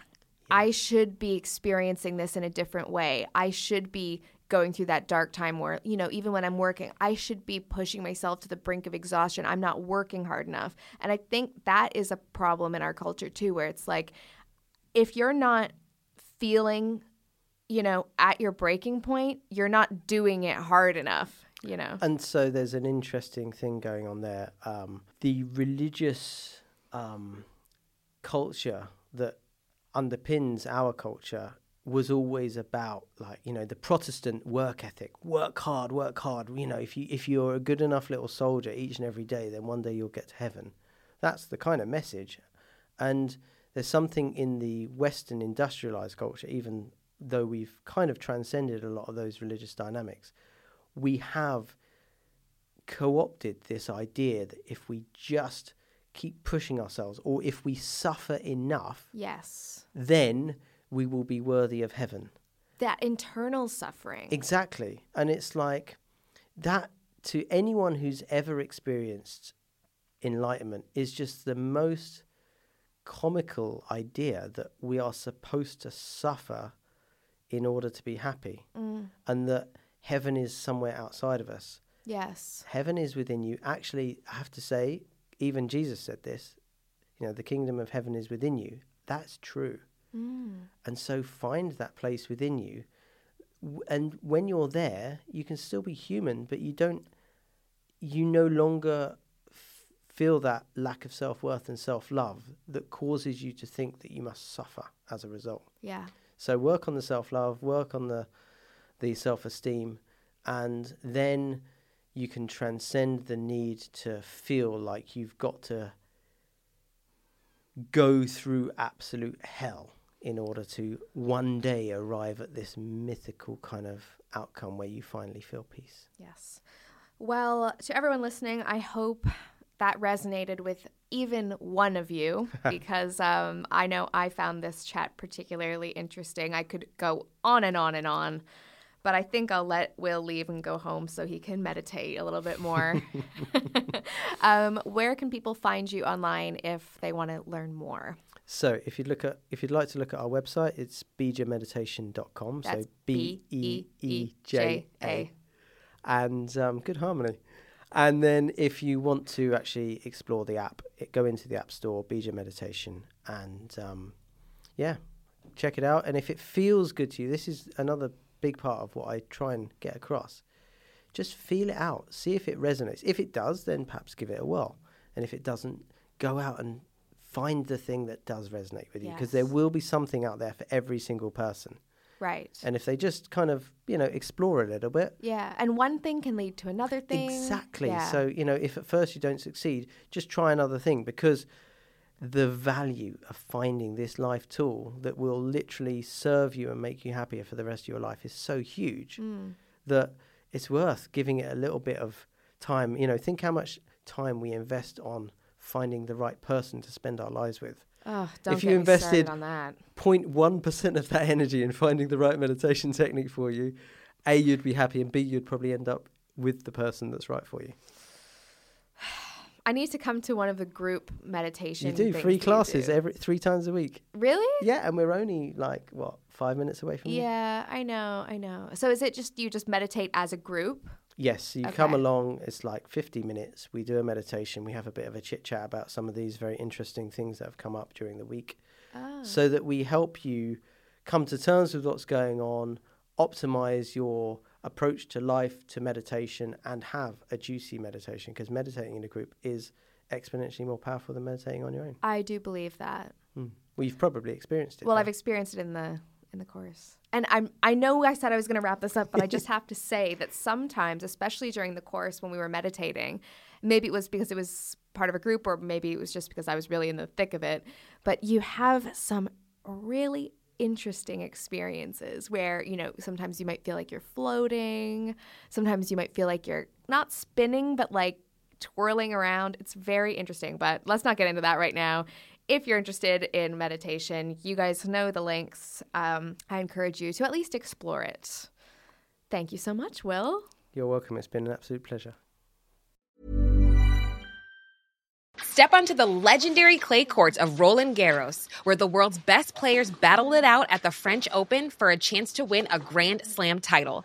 I should be experiencing this in a different way. I should be going through that dark time where, you know, even when I'm working, I should be pushing myself to the brink of exhaustion. I'm not working hard enough. And I think that is a problem in our culture too, where it's like, if you're not feeling, you know, at your breaking point, you're not doing it hard enough, you know? And so there's an interesting thing going on there. Um, the religious um, culture that underpins our culture was always about like you know the protestant work ethic. Work hard work hard. You know if you if you're a good enough little soldier each and every day then one day you'll get to heaven. That's the kind of message. And there's something in the western industrialized culture even though we've kind of transcended a lot of those religious dynamics we have co-opted this idea that if we just keep pushing ourselves or if we suffer enough Yes. then we will be worthy of heaven. That internal suffering. Exactly. And it's like that to anyone who's ever experienced enlightenment is just the most comical idea that we are supposed to suffer in order to be happy mm. and that heaven is somewhere outside of us. yes. Heaven is within you. Actually, I have to say, even Jesus said this, you know, the kingdom of heaven is within you. That's true. Mm. And so find that place within you. And when you're there, you can still be human, but you don't, you no longer f- feel that lack of self worth and self love that causes you to think that you must suffer as a result. Yeah. So work on the self love, work on the the self esteem, and then you can transcend the need to feel like you've got to go through absolute hell in order to one day arrive at this mythical kind of outcome where you finally feel peace. Yes. Well, to everyone listening, I hope that resonated with even one of you because um, I know I found this chat particularly interesting. I could go on and on and on, but I think I'll let Will leave and go home so he can meditate a little bit more. um, where can people find you online if they want to learn more? So if you look at if you'd like to look at our website, it's beejameditation.com. That's so B E E J A. And um, good harmony. And then if you want to actually explore the app, it, go into the App Store, Beeja Meditation, and um, yeah, check it out. And if it feels good to you, this is another big part of what I try and get across. Just feel it out, see if it resonates. If it does, then perhaps give it a whirl. And if it doesn't, go out and find the thing that does resonate with you because there will be something out there for every single person. Right. And if they just kind of, you know, explore a little bit, yeah. And one thing can lead to another thing. Exactly. Yeah. So, you know, if at first you don't succeed, just try another thing because the value of finding this life tool that will literally serve you and make you happier for the rest of your life is so huge Mm. that it's worth giving it a little bit of time. You know, think how much time we invest on finding the right person to spend our lives with. Oh, don't if you invested on that. 0.1% of that energy in finding the right meditation technique for you, A, you'd be happy, and B, you'd probably end up with the person that's right for you. I need to come to one of the group meditation. You do free classes do. every three times a week. Really? Yeah, and we're only like what five minutes away from you. Yeah, I know, I know. So is it just you just meditate as a group? Yes, you come along. It's like fifty minutes. We do a meditation. We have a bit of a chit chat about some of these very interesting things that have come up during the week, Oh. so that we help you come to terms with what's going on, optimize your approach to life, to meditation, and have a juicy meditation. Because meditating in a group is exponentially more powerful than meditating on your own. I do believe that. Hmm. Well, you've probably experienced it. Well, though. I've experienced it in the in the course. And I'm I know I said I was going to wrap this up, but I just have to say that sometimes, especially during the course when we were meditating, maybe it was because it was part of a group or maybe it was just because I was really in the thick of it, but you have some really interesting experiences where, you know, sometimes you might feel like you're floating, sometimes you might feel like you're not spinning but like twirling around. It's very interesting, but let's not get into that right now if you're interested in meditation, you guys know the links. Um, I encourage you to at least explore it. Thank you so much, Will. You're welcome. It's been an absolute pleasure. Step onto the legendary clay courts of Roland Garros, where the world's best players battle it out at the French Open for a chance to win a Grand Slam title.